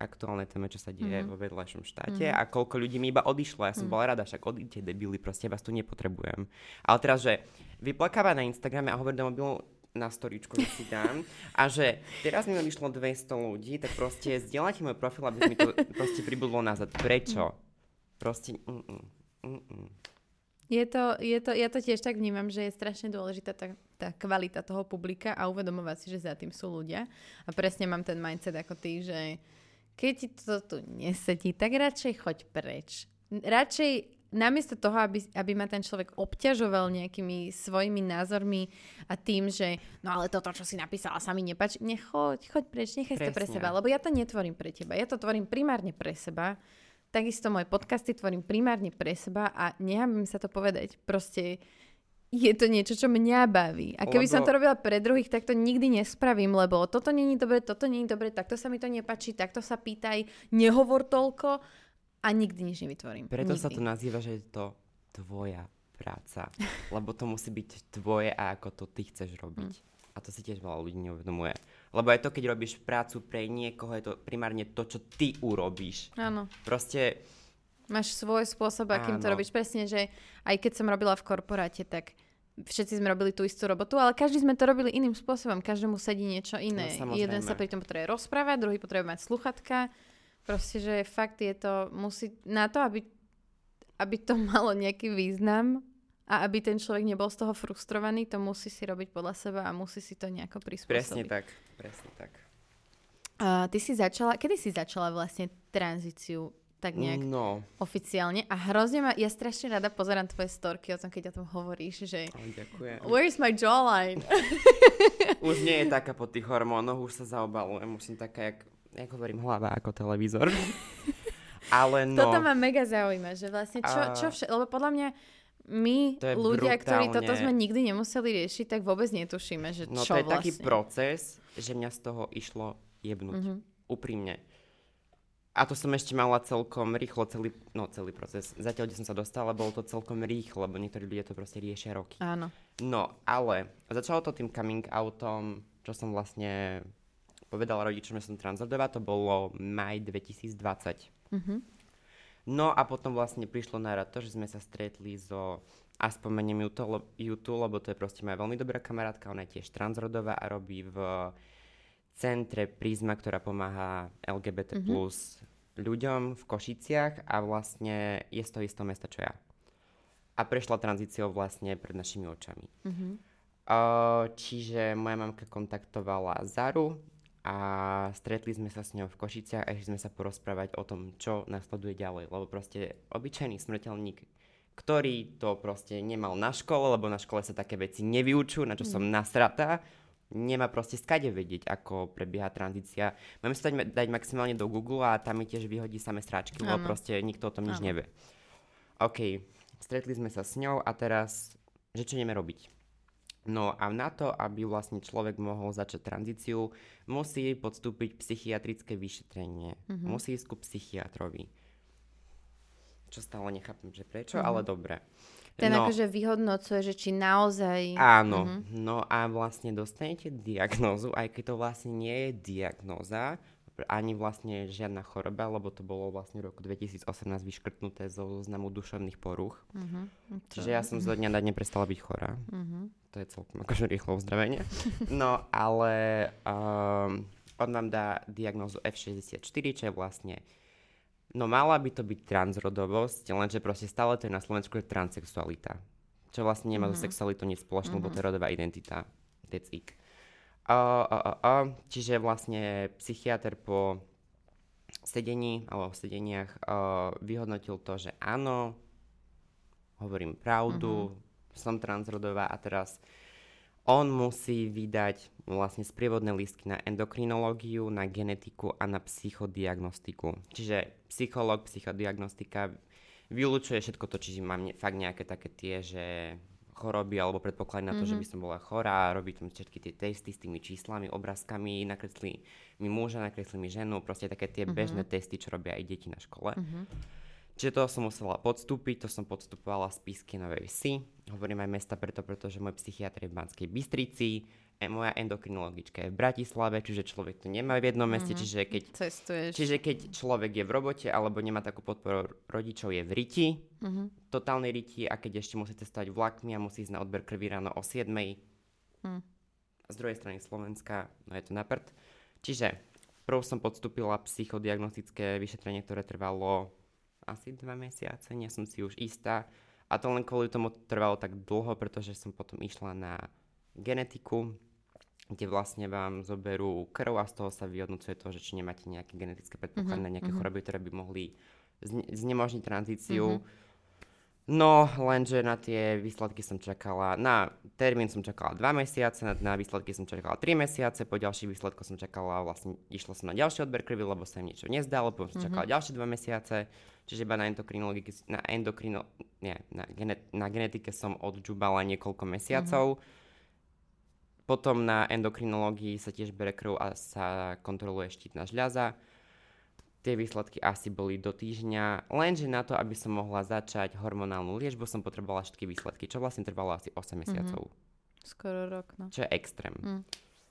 aktuálne téme, čo sa deje Mhm. vo vedľajšom štáte a koľko ľudí mi iba odišlo. Ja som Mhm. bola rada, však odíďte debili, proste vás tu nepotrebujem. Ale teraz, že vyplakáva na Instagrame a hovorí do mobilu na storičku, že si dám a že teraz mi odišlo 200 ľudí, tak proste zdieľajte môj profil, aby mi to proste pribudlo nazad. Prečo? Proste, mm, mm, mm. Je to, je to, ja to tiež tak vnímam, že je strašne dôležitá tá, tá kvalita toho publika a uvedomovať si, že za tým sú ľudia. A presne mám ten mindset ako ty, že keď ti to tu nesedí, tak radšej choď preč. Radšej namiesto toho, aby, aby ma ten človek obťažoval nejakými svojimi názormi a tým, že no ale toto, čo si napísala, sa mi nepáči, nechoď, choď preč, nechaj si to pre Presne. seba, lebo ja to netvorím pre teba, ja to tvorím primárne pre seba. Takisto moje podcasty tvorím primárne pre seba a nehábim sa to povedať. Proste je to niečo, čo mňa baví. A keby Lebo- som to robila pre druhých, tak to nikdy nespravím, lebo toto není dobre, toto není dobre, takto sa mi to nepačí, takto sa pýtaj, nehovor toľko a nikdy nič nevytvorím. Preto nikdy. sa to nazýva, že je to tvoja práca. *laughs* Lebo to musí byť tvoje a ako to ty chceš robiť. Hm. A to si tiež veľa ľudí neuvedomuje. Lebo aj to, keď robíš prácu pre niekoho, je to primárne to, čo ty urobíš. Áno. Proste Máš svoj spôsob, akým to Áno. robíš. Presne, že aj keď som robila v korporáte, tak všetci sme robili tú istú robotu, ale každý sme to robili iným spôsobom. Každému sedí niečo iné. No, samozrejme. Jeden sa pri tom potrebuje rozprávať, druhý potrebuje mať sluchatka. Proste, že fakt je to, musí, na to, aby, aby to *laughs* malo nejaký význam a aby ten človek nebol z toho frustrovaný, to musí si robiť podľa seba a musí si to nejako prispôsobiť. presne tak. Presne tak. Uh, ty si začala, kedy si začala vlastne tranzíciu tak nejak No, oficiálne a hrozne ma, ja strašne rada pozerám tvoje storky o tom, keď o tom hovoríš, že ale ďakujem. where's my jawline? *laughs* Už nie je taká po tých hormónoch, už sa zaobalujem, už som taká, jak, jak hovorím, hlava ako televízor. *laughs* Ale no, Toto ma mega zaujíma, že vlastne čo, čo vše, lebo podľa mňa my, ľudia, ktorí toto brutálne. sme nikdy nemuseli riešiť, tak vôbec netušíme, že no čo to je vlastne. taký proces, že mňa z toho išlo jebnúť. Mhm. Úprimne. A to som ešte mala celkom rýchlo celý, no celý proces. Zatiaľ, kde som sa dostala, bolo to celkom rýchlo, lebo niektorí ľudia to proste riešia roky. Áno. No, ale začalo to tým coming outom, čo som vlastne povedala rodičom, že som transrodová, to bolo maj 2020. Mhm. No a potom vlastne prišlo na rad to, že sme sa stretli so, a spomeniem ju tu, lebo to je proste moja veľmi dobrá kamarátka, ona je tiež transrodová a robí v centre Prisma, ktorá pomáha LGBT Mhm. plus ľuďom v Košiciach a vlastne je z toho istého mesta, čo ja. A prešla tranzíciou vlastne pred našimi očami. Mhm. Uh, čiže moja mamka kontaktovala Zaru a stretli sme sa s ňou v Košiciach a išli sme sa porozprávať o tom, čo nasleduje ďalej, lebo proste obyčajný smrteľník, ktorý to proste nemal na škole, lebo na škole sa také veci nevyučujú, na čo som nasratá, nemá proste skade vedieť, ako prebieha tranzícia. Máme sa dať, dať maximálne do Google a tam mi tiež vyhodí samé stráčky, lebo proste nikto o tom nič Áno. nevie. OK, stretli sme sa s ňou a teraz, že čo ideme robiť? No a na to, aby vlastne človek mohol začať tranzíciu, musí podstúpiť psychiatrické vyšetrenie. Mhm. Musí ísť ku psychiatrovi. Čo stále nechápem, že prečo, Mhm. ale dobre. Ten no, akože vyhodnocuje, že či naozaj... Áno, Mhm. no a vlastne dostanete diagnózu, aj keď to vlastne nie je diagnóza, ani vlastne žiadna choroba, lebo to bolo vlastne v roku 2018 vyškrtnuté zo zoznamu duševných poruch. Mhm. Čiže ja som zo dňa na deň prestala byť chorá. Mhm. To je celkom akože rýchlo uzdravenie. No ale um, on vám dá diagnózu F64, čo je vlastne No mala by to byť transrodovosť, lenže proste stále to je na Slovensku je transsexualita. Čo vlastne nemá mm-hmm. so sexualitou nič spoločné, mm-hmm. lebo to je rodová identita. That's it. Uh, uh, uh, uh, čiže vlastne psychiatr po sedení alebo v sedeniach uh, vyhodnotil to, že áno, hovorím pravdu, mm-hmm. som transrodová a teraz on musí vydať vlastne sprievodné listky na endokrinológiu, na genetiku a na psychodiagnostiku. Čiže psychológ, psychodiagnostika vylúčuje všetko to, čiže mám ne, fakt nejaké také tie, že choroby alebo predpoklady na to, mm-hmm. že by som bola chorá, robí tam všetky tie testy s tými číslami, obrázkami, nakreslí mi muža, nakreslí mi ženu, proste také tie mm-hmm. bežné testy, čo robia aj deti na škole. Mm-hmm. Čiže to som musela podstúpiť, to som podstupovala z Písky Novej Vsi. Hovorím aj mesta preto, pretože môj psychiatr je v Banskej Bystrici, e, moja endokrinologička je v Bratislave, čiže človek to nemá v jednom meste, mm-hmm. čiže keď Cestuješ. Čiže keď človek je v robote alebo nemá takú podporu rodičov, je v riti, Mhm. totálnej riti a keď ešte musíte stať vlakmi a musí ísť na odber krvi ráno o 7. Hm. Z druhej strany Slovenska, no je to na prd. Čiže prv som podstúpila psychodiagnostické vyšetrenie, ktoré trvalo asi dva mesiace, nie som si už istá. A to len kvôli tomu trvalo tak dlho, pretože som potom išla na genetiku, kde vlastne vám zoberú krv a z toho sa vyhodnocuje to, že či nemáte nejaké genetické predpoklady na nejaké choroby, ktoré by mohli zne- znemožniť tranzíciu. No, lenže na tie výsledky som čakala, na termín som čakala 2 mesiace, na, na výsledky som čakala 3 mesiace, po ďalších výsledkoch som čakala, vlastne išla som na ďalší odber krvi, lebo sa im niečo nezdalo, potom som čakala ďalšie 2 mesiace, čiže iba na endokrinologike, na endokrino, nie, na, genet, na genetike som odžubala niekoľko mesiacov. Potom na endokrinológii sa tiež bere krv a sa kontroluje štítna žľaza. Tie výsledky asi boli do týždňa, lenže na to, aby som mohla začať hormonálnu liečbu, som potrebovala všetky výsledky, čo vlastne trvalo asi 8 mesiacov, Skoro rok, no. čo je extrém. Mm.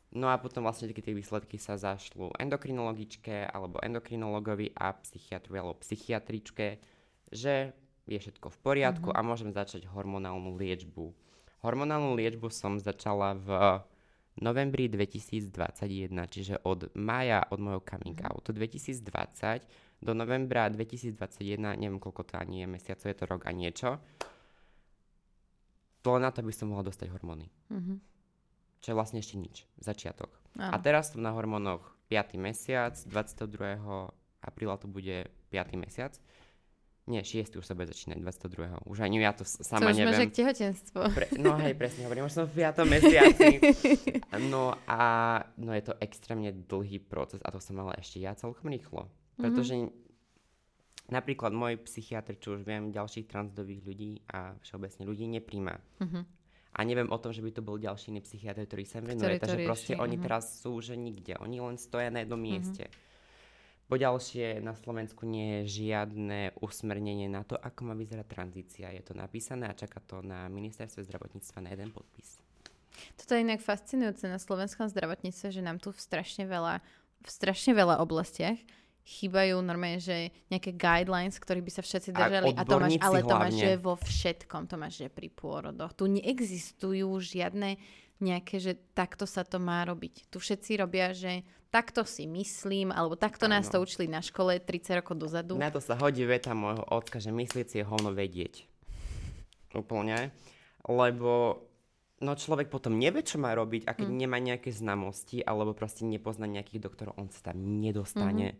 No a potom vlastne tie výsledky sa zašľú endokrinologičke alebo endokrinologovi a psychiatrovi alebo psychiatričke, že je všetko v poriadku a môžem začať hormonálnu liečbu. Hormonálnu liečbu som začala v novembri 2021, čiže od mája, od môjho coming outu 2020 do novembra 2021, neviem koľko to ani je mesiacov, je to rok a niečo, to len na to, aby som mohla dostať hormóny. Mhm. Čo je vlastne ešte nič, začiatok. A Áno. teraz som na hormónoch 5. mesiac, 22. apríla to bude 5. mesiac. Nie, 6. už sa bude začínať, 22. Už ani ja to s- To sama už máš neviem. tehotenstvo. Pre, no hej, presne hovorím, už som v 5. mesiaci. *laughs* No a no je to extrémne dlhý proces a to som mala ešte ja celkom rýchlo. Pretože napríklad môj psychiatr, čo už viem, ďalších transdových ľudí a všeobecne ľudí nepríjma. Mhm. A neviem o tom, že by to bol ďalší iný psychiatr, ktorý sa venuje. Takže proste rieši, oni mhm. teraz sú že nikde. Oni len stoja na jednom mieste. Po ďalšie, na Slovensku nie je žiadne usmernenie na to, ako má vyzerať tranzícia. Je to napísané a čaká to na ministerstve zdravotníctva na jeden podpis. Toto je inak fascinujúce na slovenskom zdravotníctve, že nám tu v strašne veľa, v strašne veľa oblastiach chýbajú normálne, že nejaké guidelines, ktorých by sa všetci A držali. A, to máš, ale to máš, že vo všetkom. To máš, že pri pôrodoch. Tu neexistujú žiadne nejaké, že takto sa to má robiť. Tu všetci robia, že takto si myslím, alebo takto nás to učili na škole 30 rokov dozadu. Na to sa hodí veta môjho ocka, že myslieť si je hovno vedieť. Úplne. Lebo No človek potom nevie, čo má robiť a keď Mm. nemá nejaké znamosti alebo proste nepozná nejakých doktorov, on sa tam nedostane. Mhm.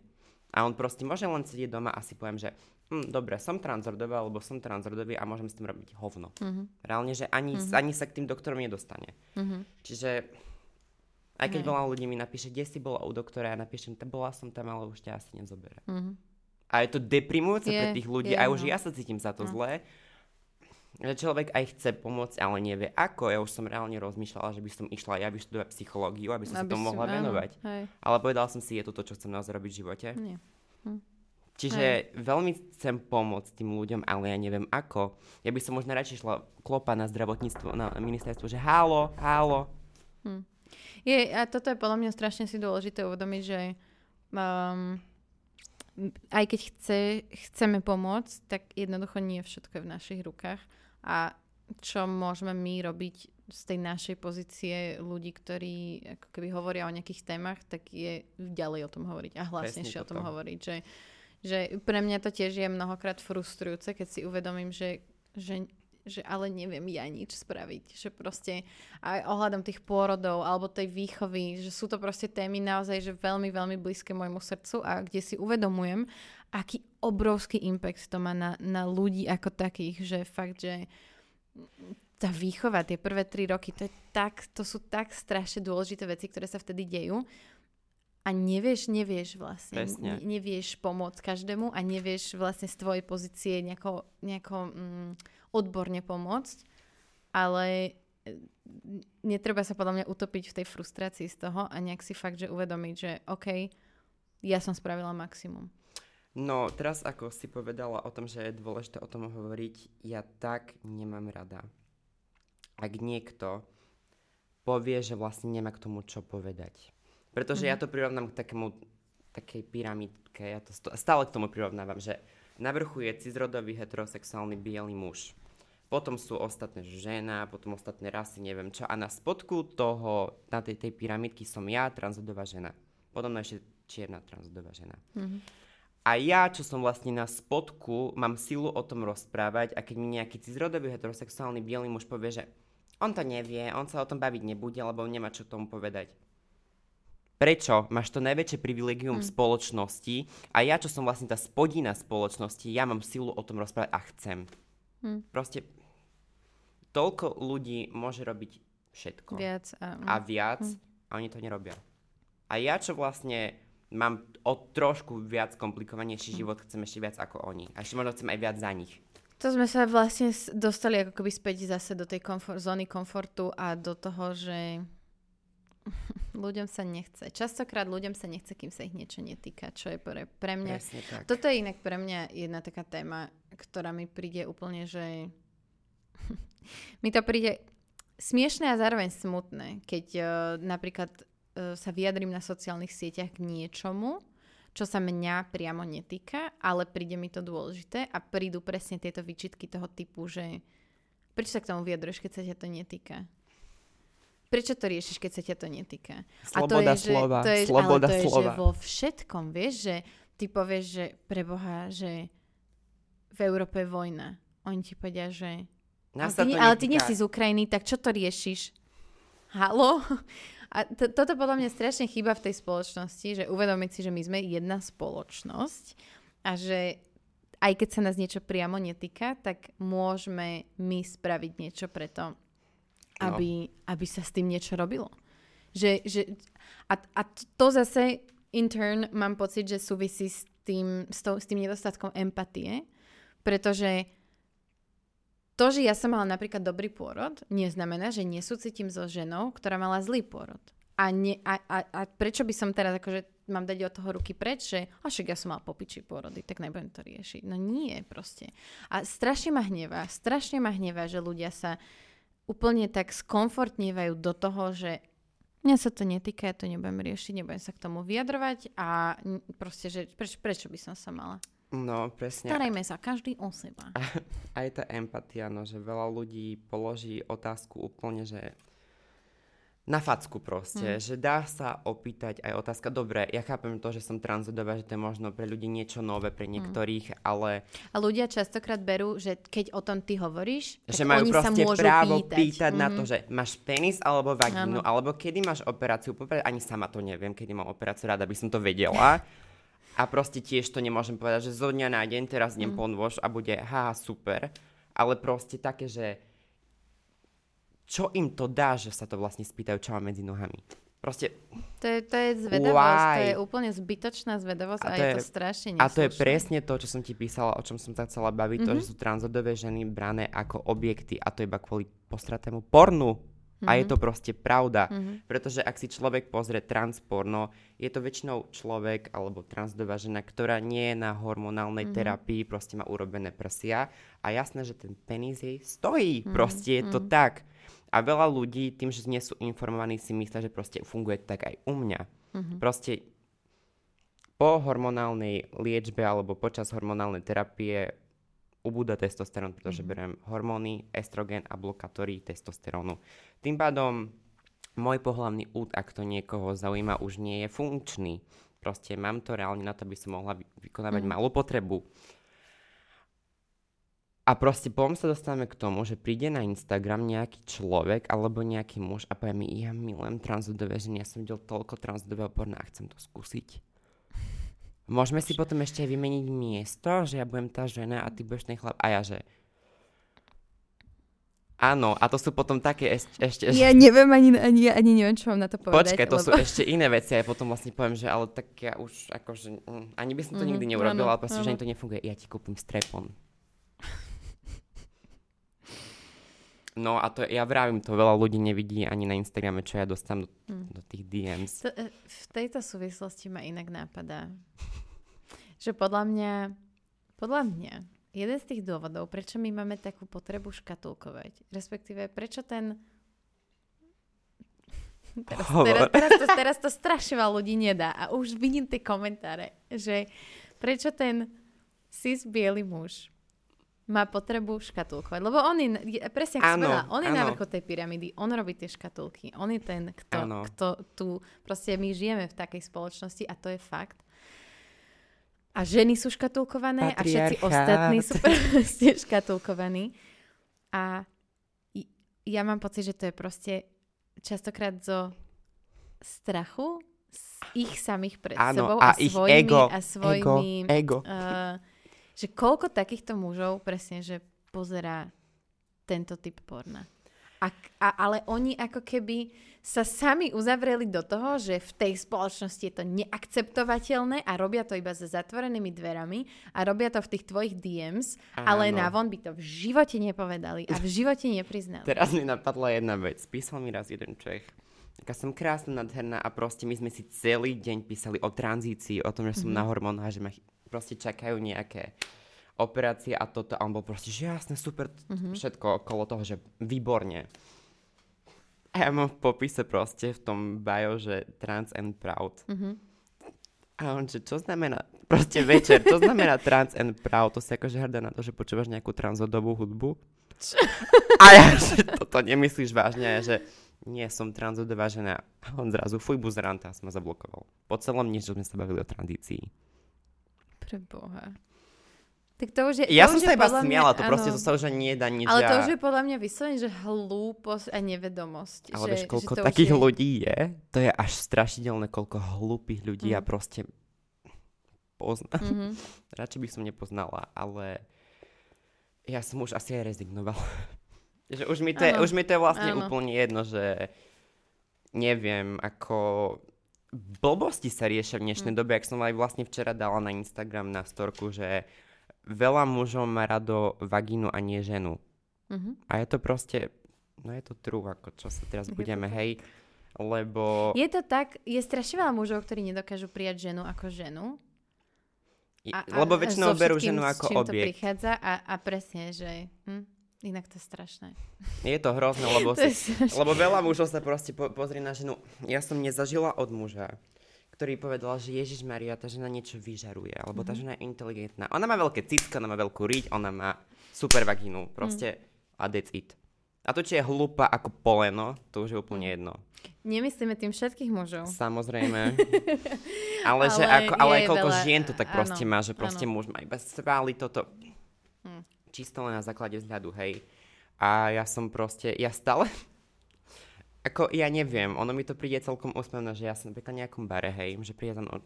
A on proste môže len sedieť doma a si poviem, že hm, dobre, som transrodová alebo som transrodový a môžem s tým robiť hovno. Mhm. Reálne, že ani, Mhm. ani sa k tým doktorom nedostane. Mhm. Čiže aj keď veľa ľudí mi napíše, kde si bola u doktora, ja napíšem, "Tá bola som tam, ale už ťa asi nezobere. Mhm. A je to deprimujúce pre Je, tých ľudí je, a už no. ja sa cítim za to No. zlé. Že človek aj chce pomôcť, ale nevie ako. Ja už som reálne rozmýšľala, že by som išla ja vyštudovať psychológiu, aby som sa Aby tomu si- mohla áno, venovať. Hej. Ale povedala som si, je to to, čo chcem naozaj robiť v živote. Nie. Čiže veľmi chcem pomôcť tým ľuďom, ale ja neviem ako. Ja by som možno radšej šla klopa na zdravotníctvo, na ministerstvo, že hálo, hálo. Je, a toto je podľa mňa strašne si dôležité uvedomiť, že um, aj keď chce, chceme pomôcť, tak jednoducho nie všetko je v našich rukách. A čo môžeme my robiť z tej našej pozície ľudí, ktorí ako keby hovoria o nejakých témach, tak je ďalej o tom hovoriť a hlasnejšie o tom hovoriť. Že, že pre mňa to tiež je mnohokrát frustrujúce, keď si uvedomím, že, že že ale neviem ja nič spraviť. Že proste aj ohľadom tých pôrodov alebo tej výchovy, že sú to proste témy naozaj, že veľmi, veľmi blízke môjmu srdcu a kde si uvedomujem, aký obrovský impact to má na, na ľudí ako takých, že fakt, že tá výchova, tie prvé tri roky, to, je tak, to sú tak strašne dôležité veci, ktoré sa vtedy dejú a nevieš, nevieš vlastne, Presne. ne, nevieš pomôcť každému a nevieš vlastne z tvojej pozície nejako, nejako mm, odborne pomôcť, ale e, netreba sa podľa mňa utopiť v tej frustrácii z toho a nejak si fakt, že uvedomiť, že OK, ja som spravila maximum. No, teraz ako si povedala o tom, že je dôležité o tom hovoriť, ja tak nemám rada. Ak niekto povie, že vlastne nemá k tomu čo povedať. Pretože ja to prirovnám k takému, takej pyramidke, ja to stále k tomu prirovnávam, že na vrchu je cizrodový heterosexuálny biely muž. Potom sú ostatné žena, potom ostatné rasy, neviem čo. A na spodku toho, na tej, tej pyramidky som ja, transrodová žena. Potom ešte čierna transrodová žena. A ja, čo som vlastne na spodku, mám silu o tom rozprávať a keď mi nejaký cizrodový heterosexuálny biely muž povie, že on to nevie, on sa o tom baviť nebude, lebo nemá čo tomu povedať. Prečo? Máš to najväčšie privilegium v spoločnosti a ja, čo som vlastne tá spodina spoločnosti, ja mám silu o tom rozprávať a chcem. Hm. Proste toľko ľudí môže robiť všetko Viac a... a viac a oni to nerobia. A ja, čo vlastne mám o trošku viac komplikovanejší život, chcem ešte viac ako oni. A ešte možno chcem aj viac za nich. To sme sa vlastne dostali ako keby späť zase do tej komfor- zóny komfortu a do toho, že *laughs* ľuďom sa nechce. Častokrát ľuďom sa nechce, kým sa ich niečo netýka, čo je pre, pre mňa... Presne tak. Toto je inak pre mňa jedna taká téma, ktorá mi príde úplne, že... *laughs* mi to príde smiešné a zároveň smutné, keď uh, napríklad uh, sa vyjadrím na sociálnych sieťach k niečomu, čo sa mňa priamo netýka, ale príde mi to dôležité a prídu presne tieto výčitky toho typu, že prečo sa k tomu vyjadruješ, keď sa ťa to netýka? Prečo to riešiš, keď sa ťa to netýka? Sloboda a to je, slova, Že, to je, sloboda ale to je, slova. že vo všetkom, vieš, že ty povieš, že pre Boha, že v Európe je vojna. Oni ti povedia, že... Nás ale, ty, ale ty nie si z Ukrajiny, tak čo to riešiš? Halo? A to, toto podľa mňa strašne chýba v tej spoločnosti, že uvedomiť si, že my sme jedna spoločnosť a že aj keď sa nás niečo priamo netýka, tak môžeme my spraviť niečo preto, aby, aby sa s tým niečo robilo. Že, že, a, a to zase in mám pocit, že súvisí s tým, s, to, s tým nedostatkom empatie, pretože to, že ja som mala napríklad dobrý pôrod, neznamená, že nesúcitím so ženou, ktorá mala zlý pôrod. A, ne, a, a, a prečo by som teraz akože mám dať od toho ruky preč, že a však ja som mal popiči pôrody, tak nebudem to riešiť. No nie, proste. A strašne ma hnevá, strašne ma hnevá, že ľudia sa úplne tak skomfortnievajú do toho, že mňa sa to netýka, ja to nebudem riešiť, nebudem sa k tomu vyjadrovať a proste, že preč, prečo by som sa mala? No, presne. Starajme sa každý o seba. Aj tá empatia, no, že veľa ľudí položí otázku úplne, že na facku proste, mm. že dá sa opýtať aj otázka, dobre, ja chápem to, že som transrodová, že to je možno pre ľudí niečo nové, pre niektorých, mm. ale... A ľudia častokrát berú, že keď o tom ty hovoríš, že majú oni proste sa právo pýtať, pýtať na to, Mhm. že máš penis alebo vagínu, Áno. alebo kedy máš operáciu, poprvé ani sama to neviem, kedy mám operáciu, rada by som to vedela. A proste tiež to nemôžem povedať, že zo dňa na deň teraz idem Mhm. mm. nôž a bude haha super, ale proste také, že čo im to dá, že sa to vlastne spýtajú, čo mám medzi nohami. Proste, To je, to je zvedavosť, to je Why? úplne zbytočná zvedavosť A a, to je je- to strašne a to je presne to, čo som ti písala, o čom som sa chcela baviť, mm-hmm. to, Mhm. že sú transrodové ženy brané ako objekty a to iba kvôli postratému pornu. A je to Mhm. proste pravda. Pretože ak si človek pozrie transporno, je to väčšinou človek alebo transdová žena, ktorá nie je na hormonálnej Mhm. terapii, proste má urobené prsia. A jasné, že ten penis jej stojí. Mhm. Proste je to tak. A veľa ľudí, tým, že nie sú informovaní, si myslia, že proste funguje tak aj u mňa. Mhm. Proste po hormonálnej liečbe alebo počas hormonálnej terapie ubúda testosterón, pretože beriem hormóny, estrogen a blokátory testosterónu. Tým pádom môj pohlavný úd, ak to niekoho zaujíma, už nie je funkčný. Proste mám to reálne na to, aby som mohla vy- vykonávať malú potrebu. A proste potom sa dostávame k tomu, že príde na Instagram nejaký človek alebo nejaký muž a povie mi, ja milujem transrodové ženy, ja som videl toľko transrodového porna a chcem to skúsiť. Môžeme si potom ešte aj vymeniť miesto, že ja budem tá žena a ty budeš ten chlap. A ja že... Áno, a to sú potom také ešte... ešte Ja neviem ani, ani, ani neviem, čo mám na to povedať. Počkaj, to lebo... sú ešte iné veci a ja potom vlastne poviem, že ale tak ja už akože, mm, ani by som to Mhm, nikdy neurobil, áno, ale proste, že ani to nefunguje. Ja ti kúpim strepon. No a to, ja vravím, to veľa ľudí nevidí ani na Instagrame, čo ja dostám do, Hm. do tých DMs. To, e, v tejto súvislosti ma inak nápadá, že podľa mňa, podľa mňa, jeden z tých dôvodov, prečo my máme takú potrebu škatulkovať, respektíve prečo ten... *laughs* Teraz, teraz, teraz, to, teraz to strašne veľa ľudí nedá a už vidím tie komentáre, že prečo ten cis biely muž má potrebu škatulkovať. Lebo on je, presne ako Áno, spela, on je na vrchu tej pyramidy, on robí tie škatulky, on je ten, kto, kto tu, proste my žijeme v takej spoločnosti a to je fakt. A ženy sú škatulkované a všetci Patriarchát. ostatní sú *laughs* proste škatulkovaní. A ja mám pocit, že to je proste častokrát zo strachu z ich samých pred Áno, sebou a a, ich svojimi, ego, a svojimi ego, ego. Uh, že koľko takýchto mužov presne, že pozerá tento typ porna. A, a, ale oni ako keby sa sami uzavreli do toho, že v tej spoločnosti je to neakceptovateľné a robia to iba za zatvorenými dverami a robia to v tých tvojich DMs, ale Áno. navon by to v živote nepovedali a v živote nepriznali. *laughs* Teraz mi napadla jedna vec. Písal mi raz jeden Čech. Taká som krásna, nádherná a proste my sme si celý deň písali o tranzícii, o tom, že som na hormónach, že ma proste čakajú nejaké operácie a toto. A on bol proste, že jasné, super, t- všetko okolo toho, že výborne. A ja mám v popise proste v tom bio, že trans and proud. A on, že čo znamená, proste večer, to znamená trans and proud, to si akože hrdá na to, že počúvaš nejakú transrodovú hudbu. A ja, že toto nemyslíš vážne, že nie, som transrodová žena. *laughs* A on zrazu, fuj, buzeranta, a som ma zablokoval. Po celom nič, že sme sa bavili o tranzícii. Pre Boha. Tak to už je, Ja to som už sa iba smiala, to proste áno. to sa už ani nedá nič. Ale to už je podľa mňa vyslovene, že hlúposť a nevedomosť. Ale že, vieš, koľko že takých je... ľudí je? To je až strašidelné, koľko hlúpých ľudí ja Mhm. proste poznám. *laughs* Mhm. Radšej by som nepoznala, ale ja som už asi aj rezignoval. Že už mi, to je, už mi to je vlastne áno. úplne jedno, že neviem, ako blbosti sa riešia v dnešnej dobe, ak som aj vlastne včera dala na Instagram na storku, že veľa mužov má rado vagínu a nie ženu. Mhm. A je to proste, no je to true, ako čo sa teraz Je budeme, hej, lebo... Je to tak, je strašne veľa mužov, ktorí nedokážu prijať ženu ako ženu. A, a, lebo väčšinou so berú ženu ako čím to objekt. prichádza a, a presne, že hm, inak to je strašné. Je to hrozné, *laughs* lebo, To si, lebo veľa mužov sa proste po, pozrie na ženu. Ja som nezažila od muža, ktorý povedal, že Ježiš Maria, tá žena niečo vyžaruje, alebo Mhm. tá žena je inteligentná. Ona má veľké cicka, ona má veľkú riť, ona má super vagínu, proste Mhm. a that's it. A to, či je hlúpa ako poleno, to už je úplne jedno. Nemyslíme tým všetkých mužov. Samozrejme. *laughs* ale, že Ale ako, ale koľko veľa- žien to tak áno, proste má, že proste áno. muž má iba svaly toto. Hm. Čisto len na základe vzhľadu, hej. A ja som proste, ja stále, *laughs* ako ja neviem, ono mi to príde celkom úsmevné, že ja som napríklad na nejakom bare, hej, že príde tam uh,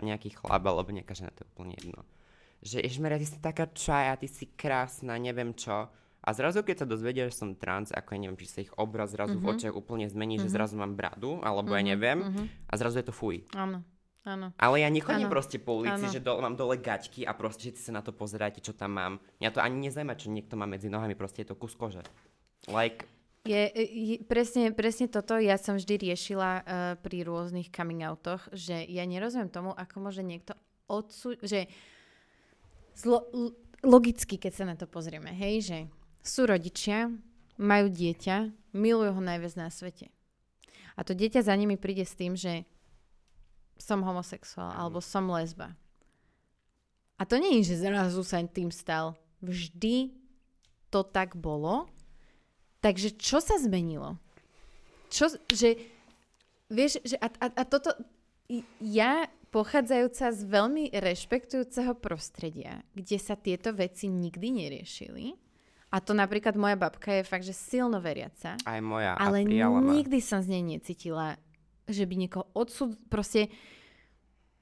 nejaký chlap alebo nejaká žena, to je úplne jedno. Že Ježmeria, ty si taká čaja, ty si krásna, neviem čo. A zrazu, keď sa dozvedia, že som trans, ako ja neviem, či sa ich obraz zrazu v očiach úplne zmení, že zrazu mám bradu, alebo ja neviem, a zrazu je to fuj. Áno, áno. Ale ja nechodím Áno. proste po ulici, Áno. že do, mám dole gaťky a proste všetci sa na to pozeráte, čo tam mám. Mňa to ani nezaujíma, čo niekto má medzi nohami, proste je to kus kože. Like, Je, je presne, presne toto ja som vždy riešila uh, pri rôznych coming outoch, že ja nerozumiem tomu, ako môže niekto odsú... že zlo, logicky, keď sa na to pozrieme, hej, že sú rodičia, majú dieťa, milujú ho najviac na svete. A to dieťa za nimi príde s tým, že som homosexuál alebo som lesba. A to nie je, že zrazu sa tým stal. Vždy to tak bolo. Takže čo sa zmenilo? Čo, že, vieš, že a, a, a toto, ja pochádzajúca z veľmi rešpektujúceho prostredia, kde sa tieto veci nikdy neriešili, a to napríklad moja babka je fakt, že silno veriaca, aj moja. ale nikdy som z nej necítila, že by niekoho odsud... Proste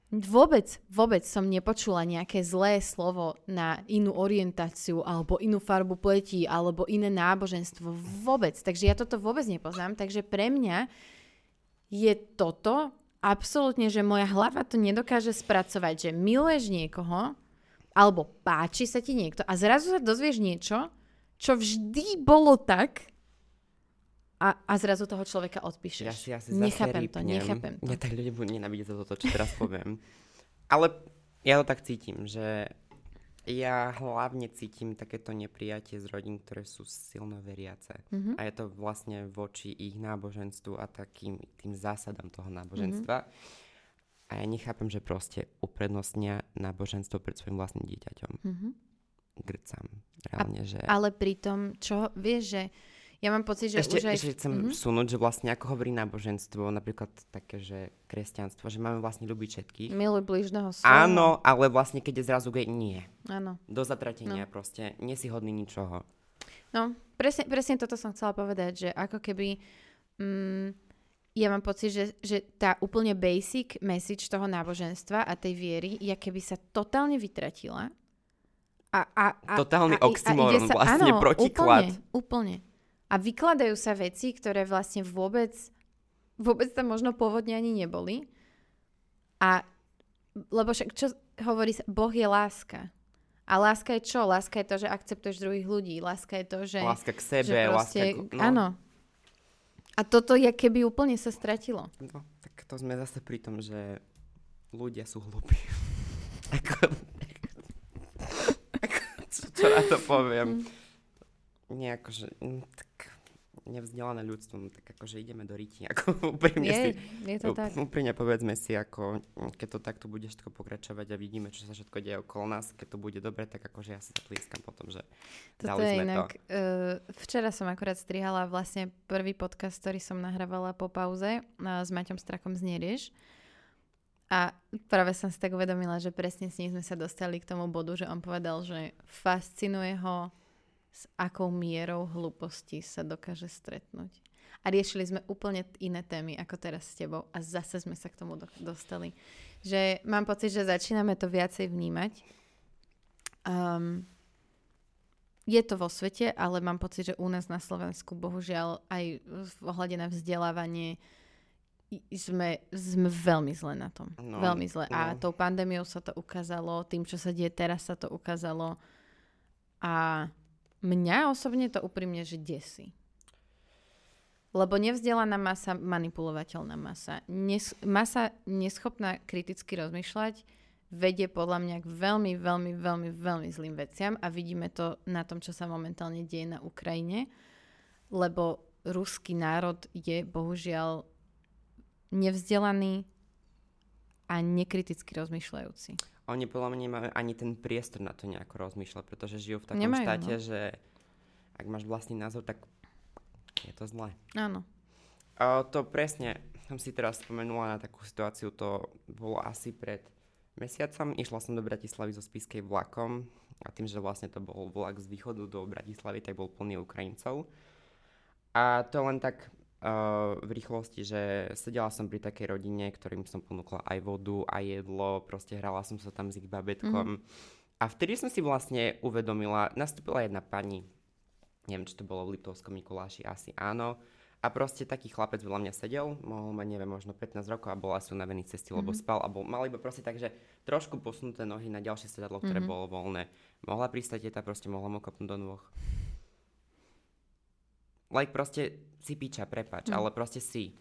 vôbec, vôbec som nepočula nejaké zlé slovo na inú orientáciu alebo inú farbu pleti alebo iné náboženstvo. Vôbec. Takže ja toto vôbec nepoznám. Takže pre mňa je toto absolútne, že moja hlava to nedokáže spracovať, že miluješ niekoho alebo páči sa ti niekto a zrazu sa dozvieš niečo, čo vždy bolo tak a, a zrazu toho človeka odpíšeš. Ja si asi nechápem to, nechápem to. Mňa tak ľudia budú nenávidieť za toto, čo teraz poviem. *laughs* Ale ja to tak cítim, že ja hlavne cítim takéto neprijatie z rodín, ktoré sú silno veriace. Mhm. A je to vlastne voči ich náboženstvu a takým tým zásadám toho náboženstva. A ja nechápem, že proste uprednostnia náboženstvo pred svojim vlastným dieťaťom. Mhm. Grcam. Reálne, že... Ale pritom, čo, vieš, že ja mám pocit, že Ešte, už aj... ešte chcem Mhm. vsunúť, že vlastne ako hovorí náboženstvo, napríklad také, že kresťanstvo, že máme vlastne ľúbiť všetkých. Miluj blížneho svojho. Áno, ale vlastne keď je zrazu gay, nie. Áno. Do zatratenia no. proste, nie si hodný ničoho. No, presne, presne toto som chcela povedať, že ako keby... Mm, ja mám pocit, že, že tá úplne basic message toho náboženstva a tej viery, je keby sa totálne vytratila. A, a, a, Totálny a, a oxymoron, ide sa, vlastne áno, protiklad. Úplne, úplne. A vykladajú sa veci, ktoré vlastne vôbec, vôbec tam možno pôvodne ani neboli. A lebo však čo hovorí sa, Boh je láska. A láska je čo? Láska je to, že akceptuješ druhých ľudí. Láska je to, že... Láska k sebe, že láska proste, k... No, Áno. A toto je keby úplne sa stratilo. no, tak to sme zase pri tom, že ľudia sú hlúpi. *laughs* ako, *laughs* ako, čo, čo na to poviem? Nie akože, mm, tak nevzdelané ľudstvo, no tak akože ideme do ryti, *laughs* ako úprimne si, Je, je to tak. úprimne povedzme si, ako mm, keď to takto bude všetko pokračovať a vidíme, čo sa všetko deje okolo nás, keď to bude dobre, tak akože ja si zatlískam potom, že Toto dali je sme inak... to. Uh, včera som akorát strihala vlastne prvý podcast, ktorý som nahrávala po pauze uh, s Maťom Strakom z Nerieš. A práve som si tak uvedomila, že presne s ním sme sa dostali k tomu bodu, že on povedal, že fascinuje ho, s akou mierou hlúposti sa dokáže stretnúť. A riešili sme úplne iné témy ako teraz s tebou a zase sme sa k tomu do- dostali. Že mám pocit, že začíname to viacej vnímať. Um, je to vo svete, ale mám pocit, že u nás na Slovensku bohužiaľ aj v ohľade na vzdelávanie sme, sme veľmi zle na tom. No, veľmi zle. A no. tou pandémiou sa to ukázalo, tým, čo sa deje teraz, sa to ukázalo. A mňa osobne to úprimne, že desí. Lebo nevzdelaná masa, manipulovateľná masa. Nes, masa neschopná kriticky rozmýšľať vedie podľa mňa k veľmi, veľmi, veľmi, veľmi zlým veciam a vidíme to na tom, čo sa momentálne deje na Ukrajine, lebo ruský národ je bohužiaľ nevzdelaný a nekriticky rozmýšľajúci. Oni podľa mňa nemajú ani ten priestor na to nejako rozmýšľať, pretože žijú v takom Nemajú, štáte, no. že ak máš vlastný názor, tak je to zlé. Áno. A to presne, som si teraz spomenula na takú situáciu, to bolo asi pred mesiacom. Išla som do Bratislavy zo Spiskej vlakom a tým, že vlastne to bol vlak z východu do Bratislavy, tak bol plný Ukrajincov. A to len tak uh, v rýchlosti, že sedela som pri takej rodine, ktorým som ponúkla aj vodu, aj jedlo, proste hrala som sa tam s ich babetkom. Mm-hmm. A vtedy som si vlastne uvedomila, nastúpila jedna pani, neviem, či to bolo v Liptovskom Mikuláši, asi áno, a proste taký chlapec veľa mňa sedel, mohol mať, neviem, možno 15 rokov a bol asi unavený cesty, mm-hmm. lebo Mhm. spal a bol, mal iba proste tak, že trošku posunuté nohy na ďalšie sedadlo, ktoré Mhm. bolo voľné. Mohla pristať tá proste mohla mu kopnúť do nôh. Like proste si píča, prepač, Mm. ale proste si.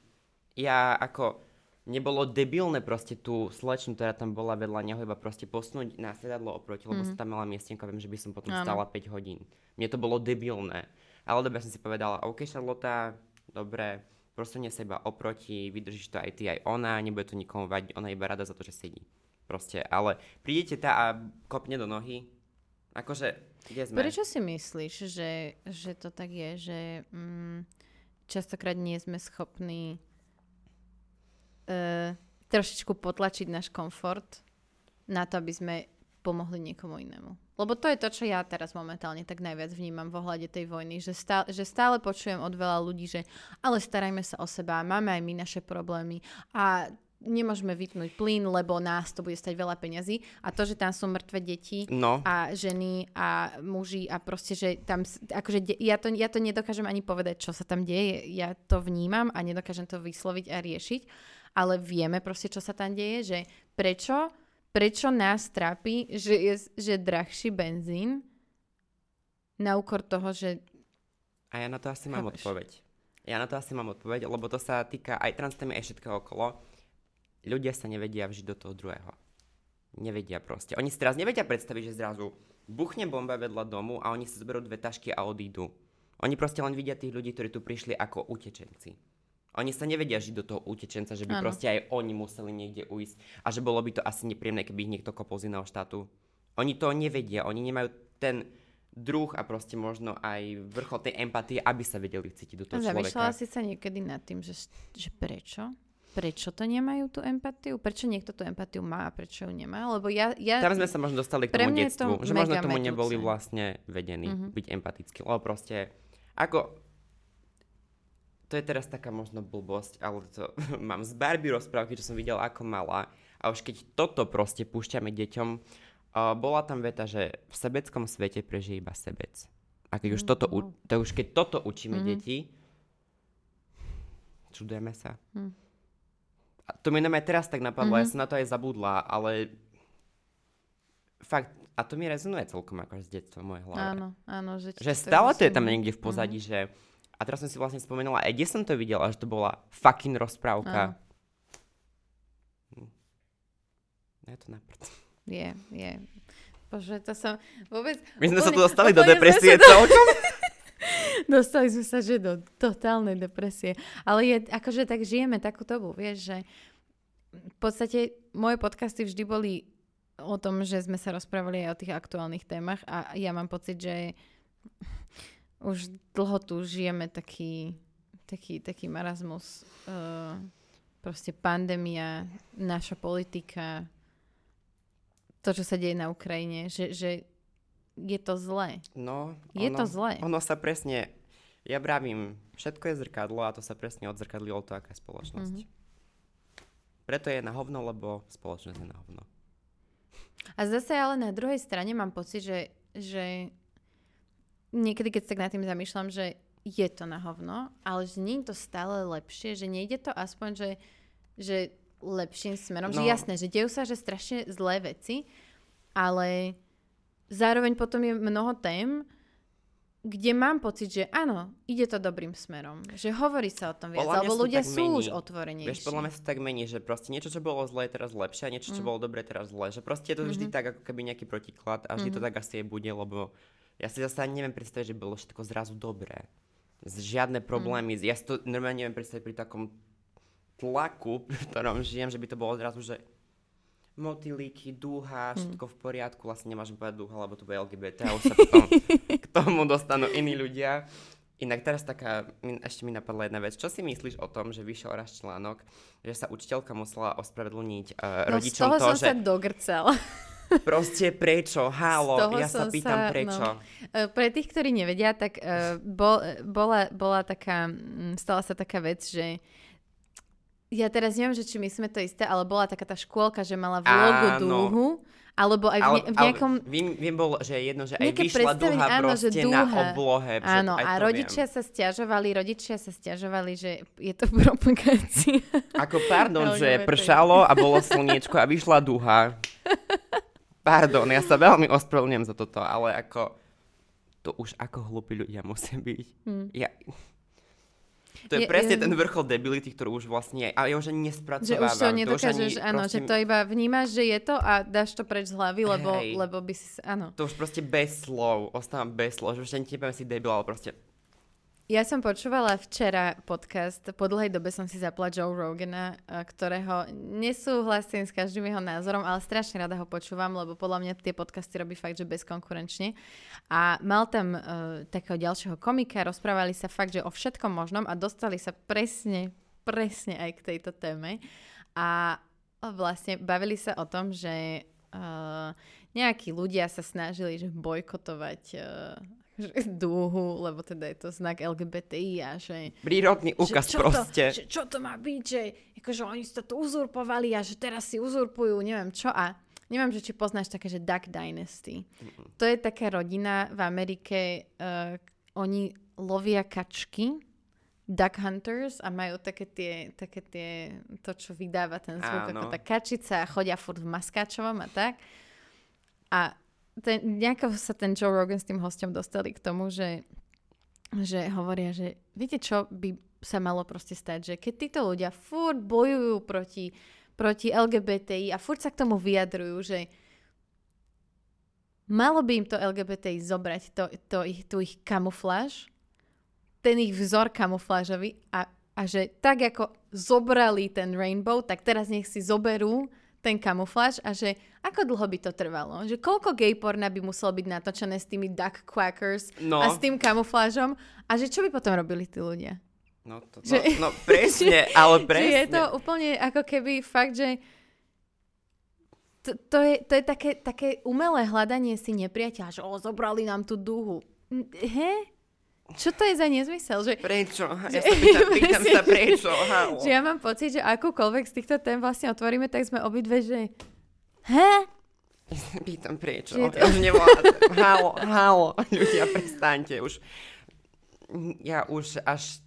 Ja ako, nebolo debilné proste tú slečnu, ktorá tam bola vedľa neho, iba proste posunúť na sedadlo oproti, lebo Mhm. sa tam mala miestenka, viem, že by som potom Áno. stála 5 hodín. Mne to bolo debilné. Ale dobre som si povedala, OK, Charlotte, dobre, prosunie sa iba oproti, vydržíš to aj ty, aj ona, nebude to nikomu vadiť, ona je iba rada za to, že sedí. Proste, ale prídete tá a kopne do nohy, akože, kde sme? Prečo si myslíš, že, že to tak je, že mm, častokrát nie sme schopní uh, trošičku potlačiť náš komfort na to, aby sme pomohli niekomu inému. Lebo to je to, čo ja teraz momentálne tak najviac vnímam v ohľade tej vojny, že stále, že stále počujem od veľa ľudí, že ale starajme sa o seba, máme aj my naše problémy a nemôžeme vypnúť plyn, lebo nás to bude stať veľa peňazí a to, že tam sú mŕtve deti No, a ženy a muži a proste, že tam, akože de- ja to, ja to nedokážem ani povedať, čo sa tam deje, ja to vnímam a nedokážem to vysloviť a riešiť, ale vieme proste, čo sa tam deje, že prečo, prečo nás trápi, že je že drahší benzín na úkor toho, že a ja na to asi mám Chápeš. odpoveď. Ja na to asi mám odpoveď, lebo to sa týka aj transtémy, aj všetkého okolo. Ľudia sa nevedia vžiť do toho druhého. Nevedia proste. Oni si teraz nevedia predstaviť, že zrazu buchne bomba vedľa domu a oni si zoberú dve tašky a odídu. Oni proste len vidia tých ľudí, ktorí tu prišli ako utečenci. Oni sa nevedia žiť do toho utečenca, že by Áno. proste aj oni museli niekde ujsť a že bolo by to asi nepríjemné, keby ich niekto kopol z iného štátu. Oni to nevedia, oni nemajú ten druh a proste možno aj vrchol tej empatie, aby sa vedeli cítiť do toho zamýšľala človeka. si sa niekedy nad tým, že, že prečo? Prečo to nemajú tú empatiu? Prečo niekto tú empatiu má a prečo ju nemá? Lebo ja, ja Tam sme sa možno dostali k tomu je to detstvu, že možno tomu metúce. neboli vlastne vedení Mhm. byť empatickí, lebo proste, ako, to je teraz taká možno blbosť, ale to *laughs* mám z Barbie rozprávky, čo som videla ako malá a už keď toto proste púšťame deťom, uh, bola tam veta, že v sebeckom svete prežije iba sebec. A keď už Mm, toto, wow. u- to už keď toto učíme Mhm. deti, čudujeme sa. Hm. A to mi aj teraz tak napadlo, ja Mhm. som na to aj zabudla, ale fakt, a to mi rezonuje celkom ako z detstva v mojej hlave. Áno, áno. Že, Že stále to je tam niekde v pozadí, že... A teraz som si vlastne spomenula, aj kde som to videla, že to bola fucking rozprávka. Hm. Je to na prd. Je, je. Bože, to som vôbec... My sme sa tu úplne- dostali do úplne depresie do- celkom. *laughs* *laughs* Dostali sme sa, že do totálnej depresie. Ale je, akože tak žijeme takú dobu, vieš, že v podstate moje podcasty vždy boli o tom, že sme sa rozprávali aj o tých aktuálnych témach a ja mám pocit, že *laughs* už dlho tu žijeme taký, taký, taký marazmus. Uh, proste pandémia, naša politika, to, čo sa deje na Ukrajine, že, že je to zlé. No, Je ono, to zlé. Ono sa presne... Ja vravím, všetko je zrkadlo a to sa presne odzrkadlilo to, aká je spoločnosť. Mhm. Preto je na hovno, lebo spoločnosť je na hovno. A zase ale na druhej strane mám pocit, že, že niekedy, keď sa tak nad tým zamýšľam, že je to na hovno, ale že nie je to stále lepšie, že nejde to aspoň, že, že lepším smerom. No. Že jasné, že dejú sa že strašne zlé veci, ale zároveň potom je mnoho tém, kde mám pocit, že áno, ide to dobrým smerom. Že hovorí sa o tom viac, alebo ľudia sú mení. už otvorenejší. Vieš, podľa mňa sa tak mení, že proste niečo, čo bolo zlé, je teraz lepšie a niečo, čo Mm. bolo dobré, teraz zlé. Že proste je to vždy Mhm. tak, ako keby nejaký protiklad a vždy to Mhm. tak asi aj bude, lebo ja si zase ani neviem predstaviť, že bolo všetko zrazu dobré. Žiadne problémy. Ja si to normálne neviem predstaviť pri takom tlaku, *laughs* v ktorom žijem, že by to bolo zrazu, že motýliky, dúha, Mhm. všetko v poriadku, vlastne nemôžem povedať dúha, lebo to bude LGBT už sa potom *laughs* k tomu dostanú iní ľudia. Inak teraz taká, ešte mi napadla jedna vec. Čo si myslíš o tom, že vyšiel raz článok, že sa učiteľka musela ospravedlniť uh, No z toho to, som že sa dogrcala. *laughs* proste prečo, hálo, ja sa pýtam sa- prečo. no. Eh, Pre tých, ktorí nevedia, tak uh, bol, bola, bola taká, stala sa taká vec, že ja teraz neviem, že či my sme to isté, ale bola taká tá škôlka, že mala v logu Áno. dúhu, alebo aj v, Ale, ne, v ale nejakom... viem, viem bol, že jedno, že aj vyšla duha áno, že proste na dúha. oblohe. Áno, a rodičia viem. sa stiažovali, rodičia sa stiažovali, že je to *laughs* propagácia. Ako pardon, že pršalo a bolo slniečko a vyšla duha. Pardon, ja sa veľmi ospravedlňujem za toto, ale ako... To už ako hlúpi ľudia musia byť. Hm. Ja... To je, Je- presne je- ten vrchol debility, ktorú už vlastne... A ja už ani že nespracovávam. už to ani- nedokážeš, áno, že to iba vnímaš, že je to a dáš to preč z hlavy, lebo, Hej. lebo by si... Áno. To už proste bez slov, ostávam bez slov, že už ani si debil, ale proste... Ja som počúvala včera podcast, po dlhej dobe som si zapla Joe Rogana, eh, ktorého nesúhlasím s každým jeho názorom, ale strašne rada ho počúvam, lebo podľa mňa tie podcasty robí fakt, že bezkonkurenčne. A mal tam uh, takého ďalšieho komika, rozprávali sa fakt, že o všetkom možnom a dostali sa presne, presne aj k tejto téme. A vlastne bavili sa o tom, že uh, nejakí ľudia sa snažili že bojkotovať uh, *laughs* dúhu, lebo teda je to znak LGBTI a že... Prírodný úkaz že čo proste. To, že čo to má byť, že akože oni si to tu uzurpovali a že teraz si uzurpujú, neviem čo a neviem, že či poznáš také, že Duck Dynasty. To je taká rodina v Amerike, uh, oni lovia kačky, duck hunters a majú také tie, také tie, to čo vydáva ten zvuk, Áno. ako tá kačica a chodia furt v maskáčovom a tak. A ten, nejako sa ten Joe Rogan s tým hostom dostali k tomu, že, že hovoria, že viete čo by sa malo proste stať, že keď títo ľudia furt bojujú proti, proti LGBTI a furt sa k tomu vyjadrujú, že malo by im to LGBTI zobrať, to, to ich, tú ich kamufláž, ten ich vzor kamuflážový a, a že tak ako zobrali ten rainbow, tak teraz nech si zoberú ten kamufláž a že ako dlho by to trvalo? Že koľko gay porna by muselo byť natočené s tými duck quackers No. a s tým kamuflážom a že čo by potom robili tí ľudia? No, to, no, Že- no presne, *laughs* ale Že presne. je to úplne ako keby fakt, že to, to, je, to je také, také umelé hľadanie si nepriateľa, že o, zobrali nám tú dúhu. N- He? Čo to je za nezmysel? Že, Prečo? Ja sa pýtam, pýtam *laughs* sa prečo. Halo. že ja mám pocit, že akúkoľvek z týchto tém vlastne otvoríme, tak sme obidve, že he? Ja sa pýtam prečo. Že to- Ja už nevládam. Halo, halo. Ľudia, prestaňte už. Ja už až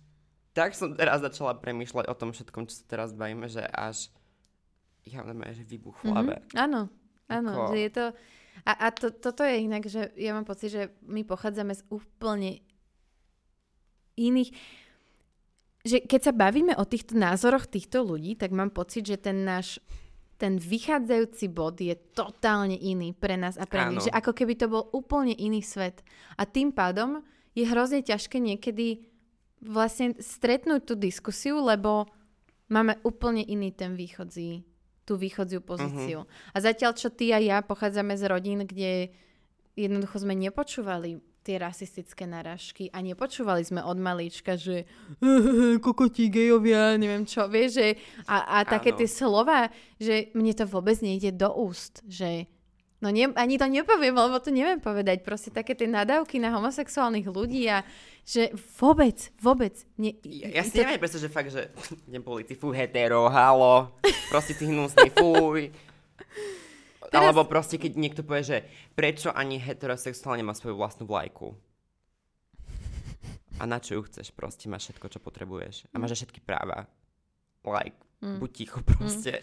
tak som teraz začala premýšľať o tom všetkom, čo sa teraz bavíme, že až ja normálne, že vybuch hlave. Mhm. Áno, áno, Ako- že je to... A, a to, toto je inak, že ja mám pocit, že my pochádzame z úplne iných... Že keď sa bavíme o týchto názoroch týchto ľudí, tak mám pocit, že ten náš ten vychádzajúci bod je totálne iný pre nás a pre nich. Že ako keby to bol úplne iný svet. A tým pádom je hrozne ťažké niekedy vlastne stretnúť tú diskusiu, lebo máme úplne iný ten východzí, tú východziu pozíciu. A zatiaľ, čo ty a ja pochádzame z rodín, kde jednoducho sme nepočúvali tie rasistické narážky a nepočúvali sme od malíčka, že kokotí gejovia, neviem čo, vieš, že a, a také tie slova, že mne to vôbec nejde do úst, že no nie, ani to nepoviem, lebo to neviem povedať, proste také tie nadávky na homosexuálnych ľudí a že vôbec, vôbec. Nie, Ja, ja si to- neviem predstaviť, že fakt, že idem po ulici, fú, hetero, halo, proste si hnusný, fuj. *laughs* Teraz- Alebo proste, keď niekto povie, že prečo ani heterosexuál nemá svoju vlastnú vlajku. A na čo ju chceš? Proste máš všetko, čo potrebuješ. A máš aj všetky práva. Like, Mm. buď ticho proste.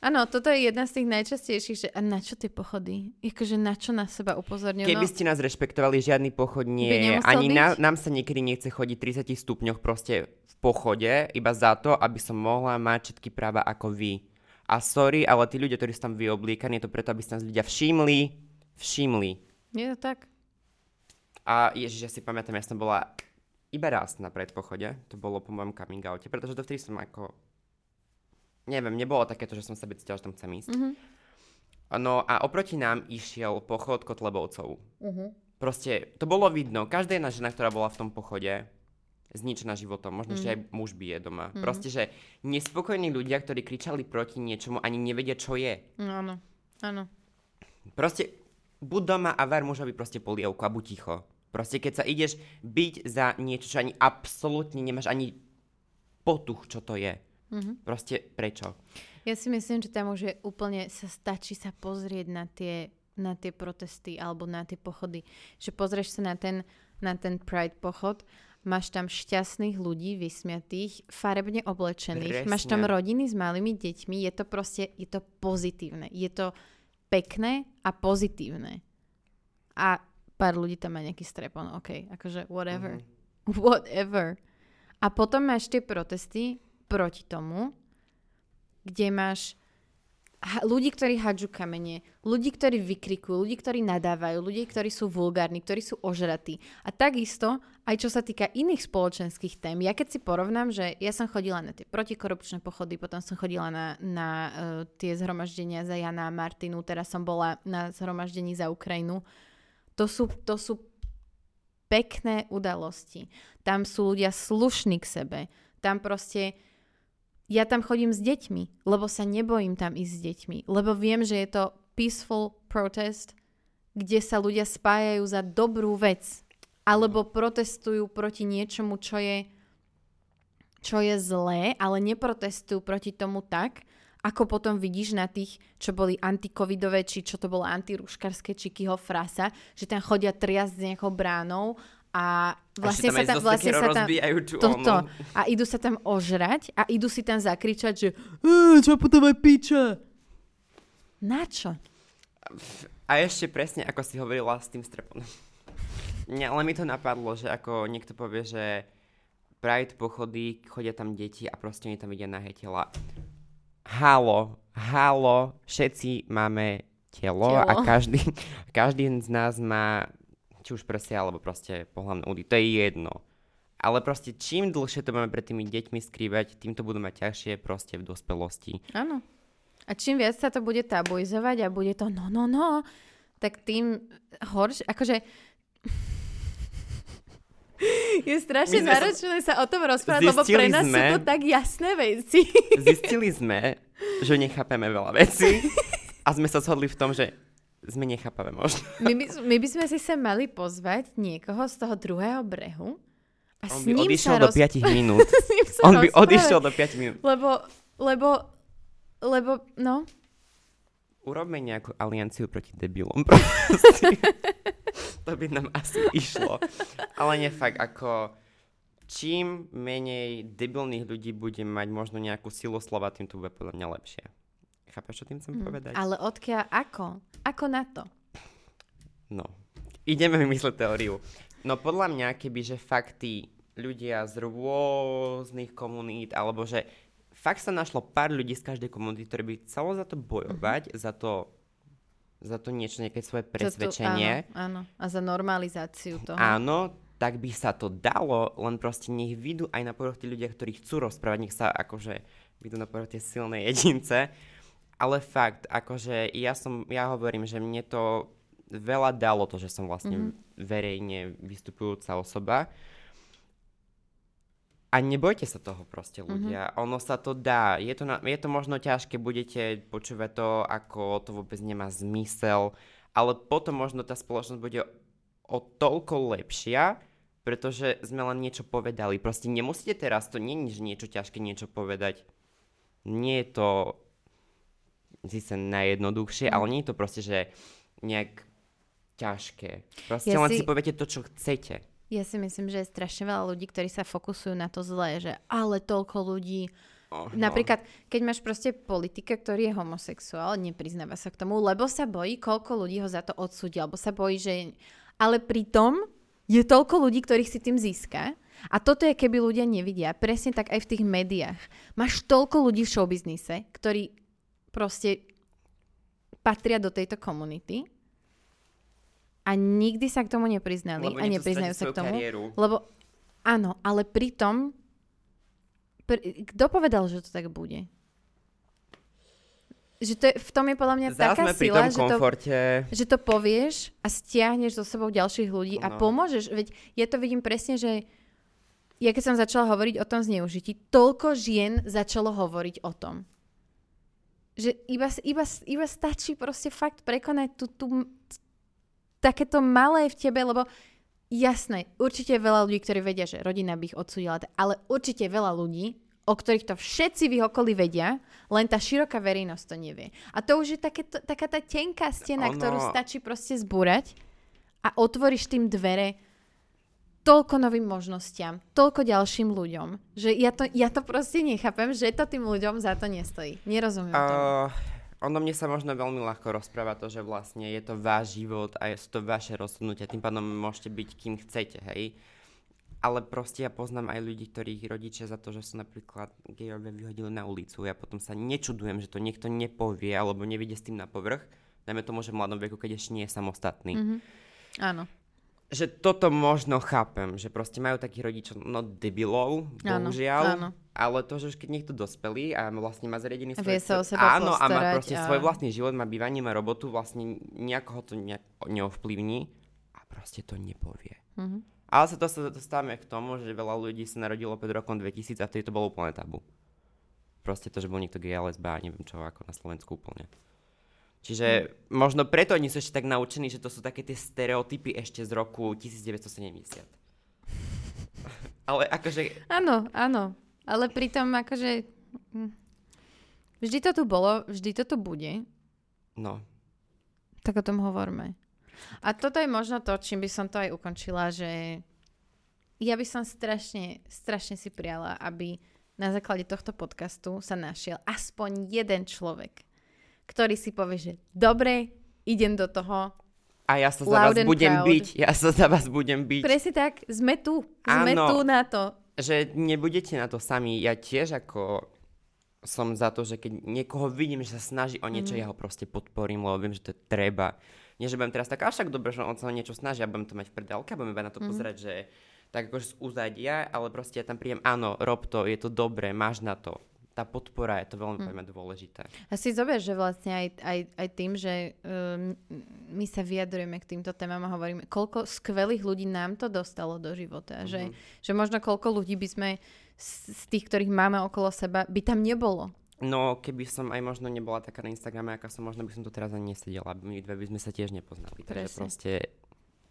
Áno, toto je jedna z tých najčastejších, že a na čo tie pochody? Jakože na čo na seba upozorňujú? Keby No, ste nás rešpektovali, žiadny pochod nie je. Ani byť? na, nám sa niekedy nechce chodiť 30 stupňoch proste v pochode, iba za to, aby som mohla mať všetky práva ako vy. A sorry, ale tí ľudia, ktorí sú tam vyoblíkaní, je to preto, aby nás ľudia všimli. Všimli. je to tak? A ježiš, ja si pamätám, ja som bola iba raz na predpochode, to bolo po mojom coming oute, pretože dovtedy som ako, neviem, nebolo takéto, že som sa cítila, že tam chcem ísť. Mhm. No a oproti nám išiel pochod Kotlebovcov. Mhm. Proste, to bolo vidno. Každá jedna žena, ktorá bola v tom pochode, zničená životom. Možno, že aj muž bije doma. Proste, že nespokojní ľudia, ktorí kričali proti niečomu, ani nevedia, čo je. No, áno, áno. Proste, buď doma a ver mužovi proste polievku a buď ticho. Proste, keď sa ideš byť za niečo, čo ani absolútne nemáš ani potuch, čo to je. Mhm. Proste, prečo? Ja si myslím, že tam už je úplne sa stačí sa pozrieť na tie, na tie protesty alebo na tie pochody. Že pozrieš sa na ten, na ten Pride pochod, máš tam šťastných ľudí, vysmiatých, farebne oblečených, Presne. máš tam rodiny s malými deťmi, je to proste, je to pozitívne. Je to pekné a pozitívne. A pár ľudí tam má nejaký strepon, ok, akože whatever. Mhm. *laughs* Whatever. A potom máš tie protesty proti tomu, kde máš ľudí, ktorí hádžu kamene, ľudí, ktorí vykrikujú, ľudí, ktorí nadávajú, ľudí, ktorí sú vulgárni, ktorí sú ožratí. A takisto, aj čo sa týka iných spoločenských tém, ja keď si porovnám, že ja som chodila na tie protikorupčné pochody, potom som chodila na, na uh, tie zhromaždenia za Jana a Martinu, teraz som bola na zhromaždení za Ukrajinu, to sú, to sú pekné udalosti. Tam sú ľudia slušní k sebe. Tam proste ja tam chodím s deťmi, lebo sa nebojím tam ísť s deťmi, lebo viem, že je to peaceful protest, kde sa ľudia spájajú za dobrú vec, alebo protestujú proti niečomu, čo je, čo je zlé, ale neprotestujú proti tomu tak, ako potom vidíš na tých, čo boli antikovidové, či čo to bolo antirúškarské, či Kiho frasa, že tam chodia triasť s nejakou bránou a vlastne a sa tam, vlastne sa tam, toto. A idú sa tam ožrať a idú si tam zakričať, že "Ej, čo potom aj piča? Na čo? A ešte presne, ako si hovorila s tým streponom. Mňa, ale mi to napadlo, že ako niekto povie, že Pride pochody, chodia tam deti a proste oni tam vidia nahé tela. Halo, halo, všetci máme telo, Telo. a každý, každý z nás má či už prsia, alebo proste pohľavné údy. To je jedno. Ale proste čím dlhšie to máme pred tými deťmi skrývať, tým to budú mať ťažšie proste v dospelosti. Áno. A čím viac sa to bude tabuizovať a bude to no, no, no, tak tým horšie, akože *laughs* je strašne sme sa- náročné sa o tom rozprávať, lebo pre nás sú sme- to tak jasné veci. Zistili sme, že nechápeme veľa vecí *laughs* a sme sa shodli v tom, že sme nechápavé možno. My by, my by sme si sa mali pozvať niekoho z toho druhého brehu a On s by ním odišiel sa do roz... 5 *laughs* minút. s ním sa On by rozprávať. odišiel do 5 minút. Lebo, lebo, lebo, no, Urobme nejakú alianciu proti debilom. *laughs* to by nám asi išlo. Ale nie fakt, ako čím menej debilných ľudí bude mať možno nejakú silu slova, tým to bude podľa mňa lepšie. Chápeš, čo tým chcem povedať? Mhm. ale odkiaľ, ako? Ako na to? No, ideme vymysleť teóriu. No podľa mňa, keby že fakt tí ľudia z rôznych komunít, alebo že fakt sa našlo pár ľudí z každej komunity, ktorí by chcelo za to bojovať, za to za to niečo, nejaké svoje presvedčenie. áno, áno. A za normalizáciu toho. Áno, tak by sa to dalo, len proste nech vidú aj na povrch tí ľudia, ktorí chcú rozprávať, nech sa akože vidú na povrch tie silné *laughs* jedince. Ale fakt, akože ja som, ja hovorím, že mne to veľa dalo to, že som vlastne mm-hmm. verejne vystupujúca osoba. A nebojte sa toho proste ľudia. Mm-hmm. Ono sa to dá. Je to, na, je to možno ťažké, budete počúvať to, ako to vôbec nemá zmysel, ale potom možno tá spoločnosť bude o toľko lepšia, pretože sme len niečo povedali. Proste nemusíte teraz, to nie je niečo ťažké niečo povedať. Nie je to síce najjednoduchšie, ale nie je to proste, že nejak ťažké. Proste Ja len si- si poviete to, čo chcete. Ja si myslím, že je strašne veľa ľudí, ktorí sa fokusujú na to zlé, že ale toľko ľudí. Oh, Napríklad, keď máš proste politika, ktorý je homosexuál, nepriznáva sa k tomu, lebo sa bojí, koľko ľudí ho za to odsúdi, alebo sa bojí, že... Ale pritom je toľko ľudí, ktorých si tým získa. A toto je, keby ľudia nevidia. Presne tak aj v tých médiách. Máš toľko ľudí v showbiznise, ktorí proste patria do tejto komunity a nikdy sa k tomu nepriznali Lebo a nepriznajú sa k tomu. kariéru. Lebo áno, ale pritom pr- kto povedal, že to tak bude? že to je, v tom je podľa mňa Zás taká sila, že to, že to povieš a stiahneš so sebou ďalších ľudí a No. pomôžeš. Veď ja to vidím presne, že ja keď som začala hovoriť o tom zneužití, toľko žien začalo hovoriť o tom. Že iba, iba, iba stačí proste fakt prekonať tú, tú, takéto malé v tebe, lebo jasné, určite je veľa ľudí, ktorí vedia, že rodina by ich odsudila, ale určite je veľa ľudí, o ktorých to všetci v ich okolí vedia, len tá široká verejnosť to nevie. A to už je také, taká tá tenká stena, Ono- ktorú stačí proste zbúrať a otvoríš tým dvere toľko novým možnostiam, toľko ďalším ľuďom, že ja to, ja to proste nechápem, že to tým ľuďom za to nestojí. Nerozumiem tomu. Uh, ono mne sa možno veľmi ľahko rozpráva to, že vlastne je to váš život a sú to vaše rozhodnutia, tým pádom môžete byť kým chcete, hej. Ale proste ja poznám aj ľudí, ktorých rodičia za to, že sú napríklad gejové vyhodili na ulicu. Ja potom sa nečudujem, že to niekto nepovie alebo nevidie s tým na povrch. Dajme tomu, že v mladom veku, keď ešte nie je samostatný. Mhm. Áno. Že toto možno chápem, že proste majú takých rodičov, no debilov, Áno, bohužiaľ. áno. Ale to, že už keď niekto dospelý a vlastne má zariadený A vie sa o svoj- seba Áno, a má proste a- svoj vlastný život, má bývanie, má robotu, vlastne nejako ho to nejak neovplyvní a proste to nepovie. Mhm. Ale sa to sa dostávame k tomu, že veľa ľudí sa narodilo pred rokom 2000 a vtedy to bolo úplne tabu. Proste to, že bol niekto gay lesba neviem čo, ako na Slovensku úplne. Čiže Hm. možno preto oni sú ešte tak naučení, že to sú také tie stereotypy ešte z roku 1970. *laughs* Ale akože, Áno, áno. Ale pritom akože... hm, Vždy to tu bolo, vždy to tu bude. no, Tak o tom hovorme. A toto je možno to, čím by som to aj ukončila, že ja by som strašne, strašne si priala, aby na základe tohto podcastu sa našiel aspoň jeden človek, ktorý si povie, že dobre, idem do toho. a ja sa za vás budem proud. byť, ja sa za vás budem byť. Presne tak, sme tu. Sme Áno. tu na to. že nebudete na to sami. Ja tiež ako som za to, že keď niekoho vidím, že sa snaží o niečo, Mhm. ja ho proste podporím, lebo viem, že to je treba. Nie, že budem teraz tak, až tak dobre, že on sa o niečo snaží a budem to mať v predálke a budem iba na to pozerať, že tak akože z úzadia, ale proste ja tam príjem, áno, rob to, je to dobré, máš na to. Tá podpora je to veľmi Mhm. mm. dôležité. A si zober, že vlastne aj, aj, aj tým, že um, my sa vyjadrujeme k týmto témam a hovoríme, koľko skvelých ľudí nám to dostalo do života. Mm-hmm. Že, že možno koľko ľudí by sme z, z tých, ktorých máme okolo seba, by tam nebolo. No, keby som aj možno nebola taká na Instagrame, aká som, možno by som tu teraz ani nesedela, my dve by sme sa tiež nepoznali. Takže Presne. proste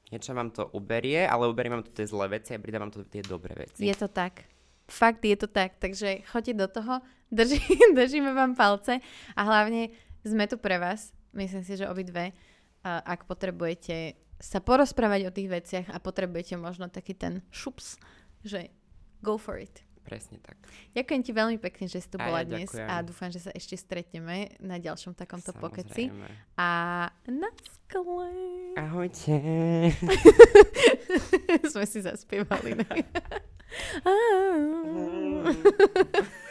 niečo vám to uberie, ale uberie vám to tie zlé veci a pridávam to tie dobré veci. Je to tak. Fakt je to tak. Takže choďte do toho, *laughs* drží, držíme vám palce a hlavne sme tu pre vás. Myslím si, že obidve, ak potrebujete sa porozprávať o tých veciach a potrebujete možno taký ten šups, že go for it. Presne tak. Ďakujem ti veľmi pekne, že si tu A bola ja dnes ďakujem. a dúfam, že sa ešte stretneme na ďalšom takomto pokeci. Samozrejme. A na skle. Ahojte. *laughs* Sme si zaspievali. *laughs* *laughs*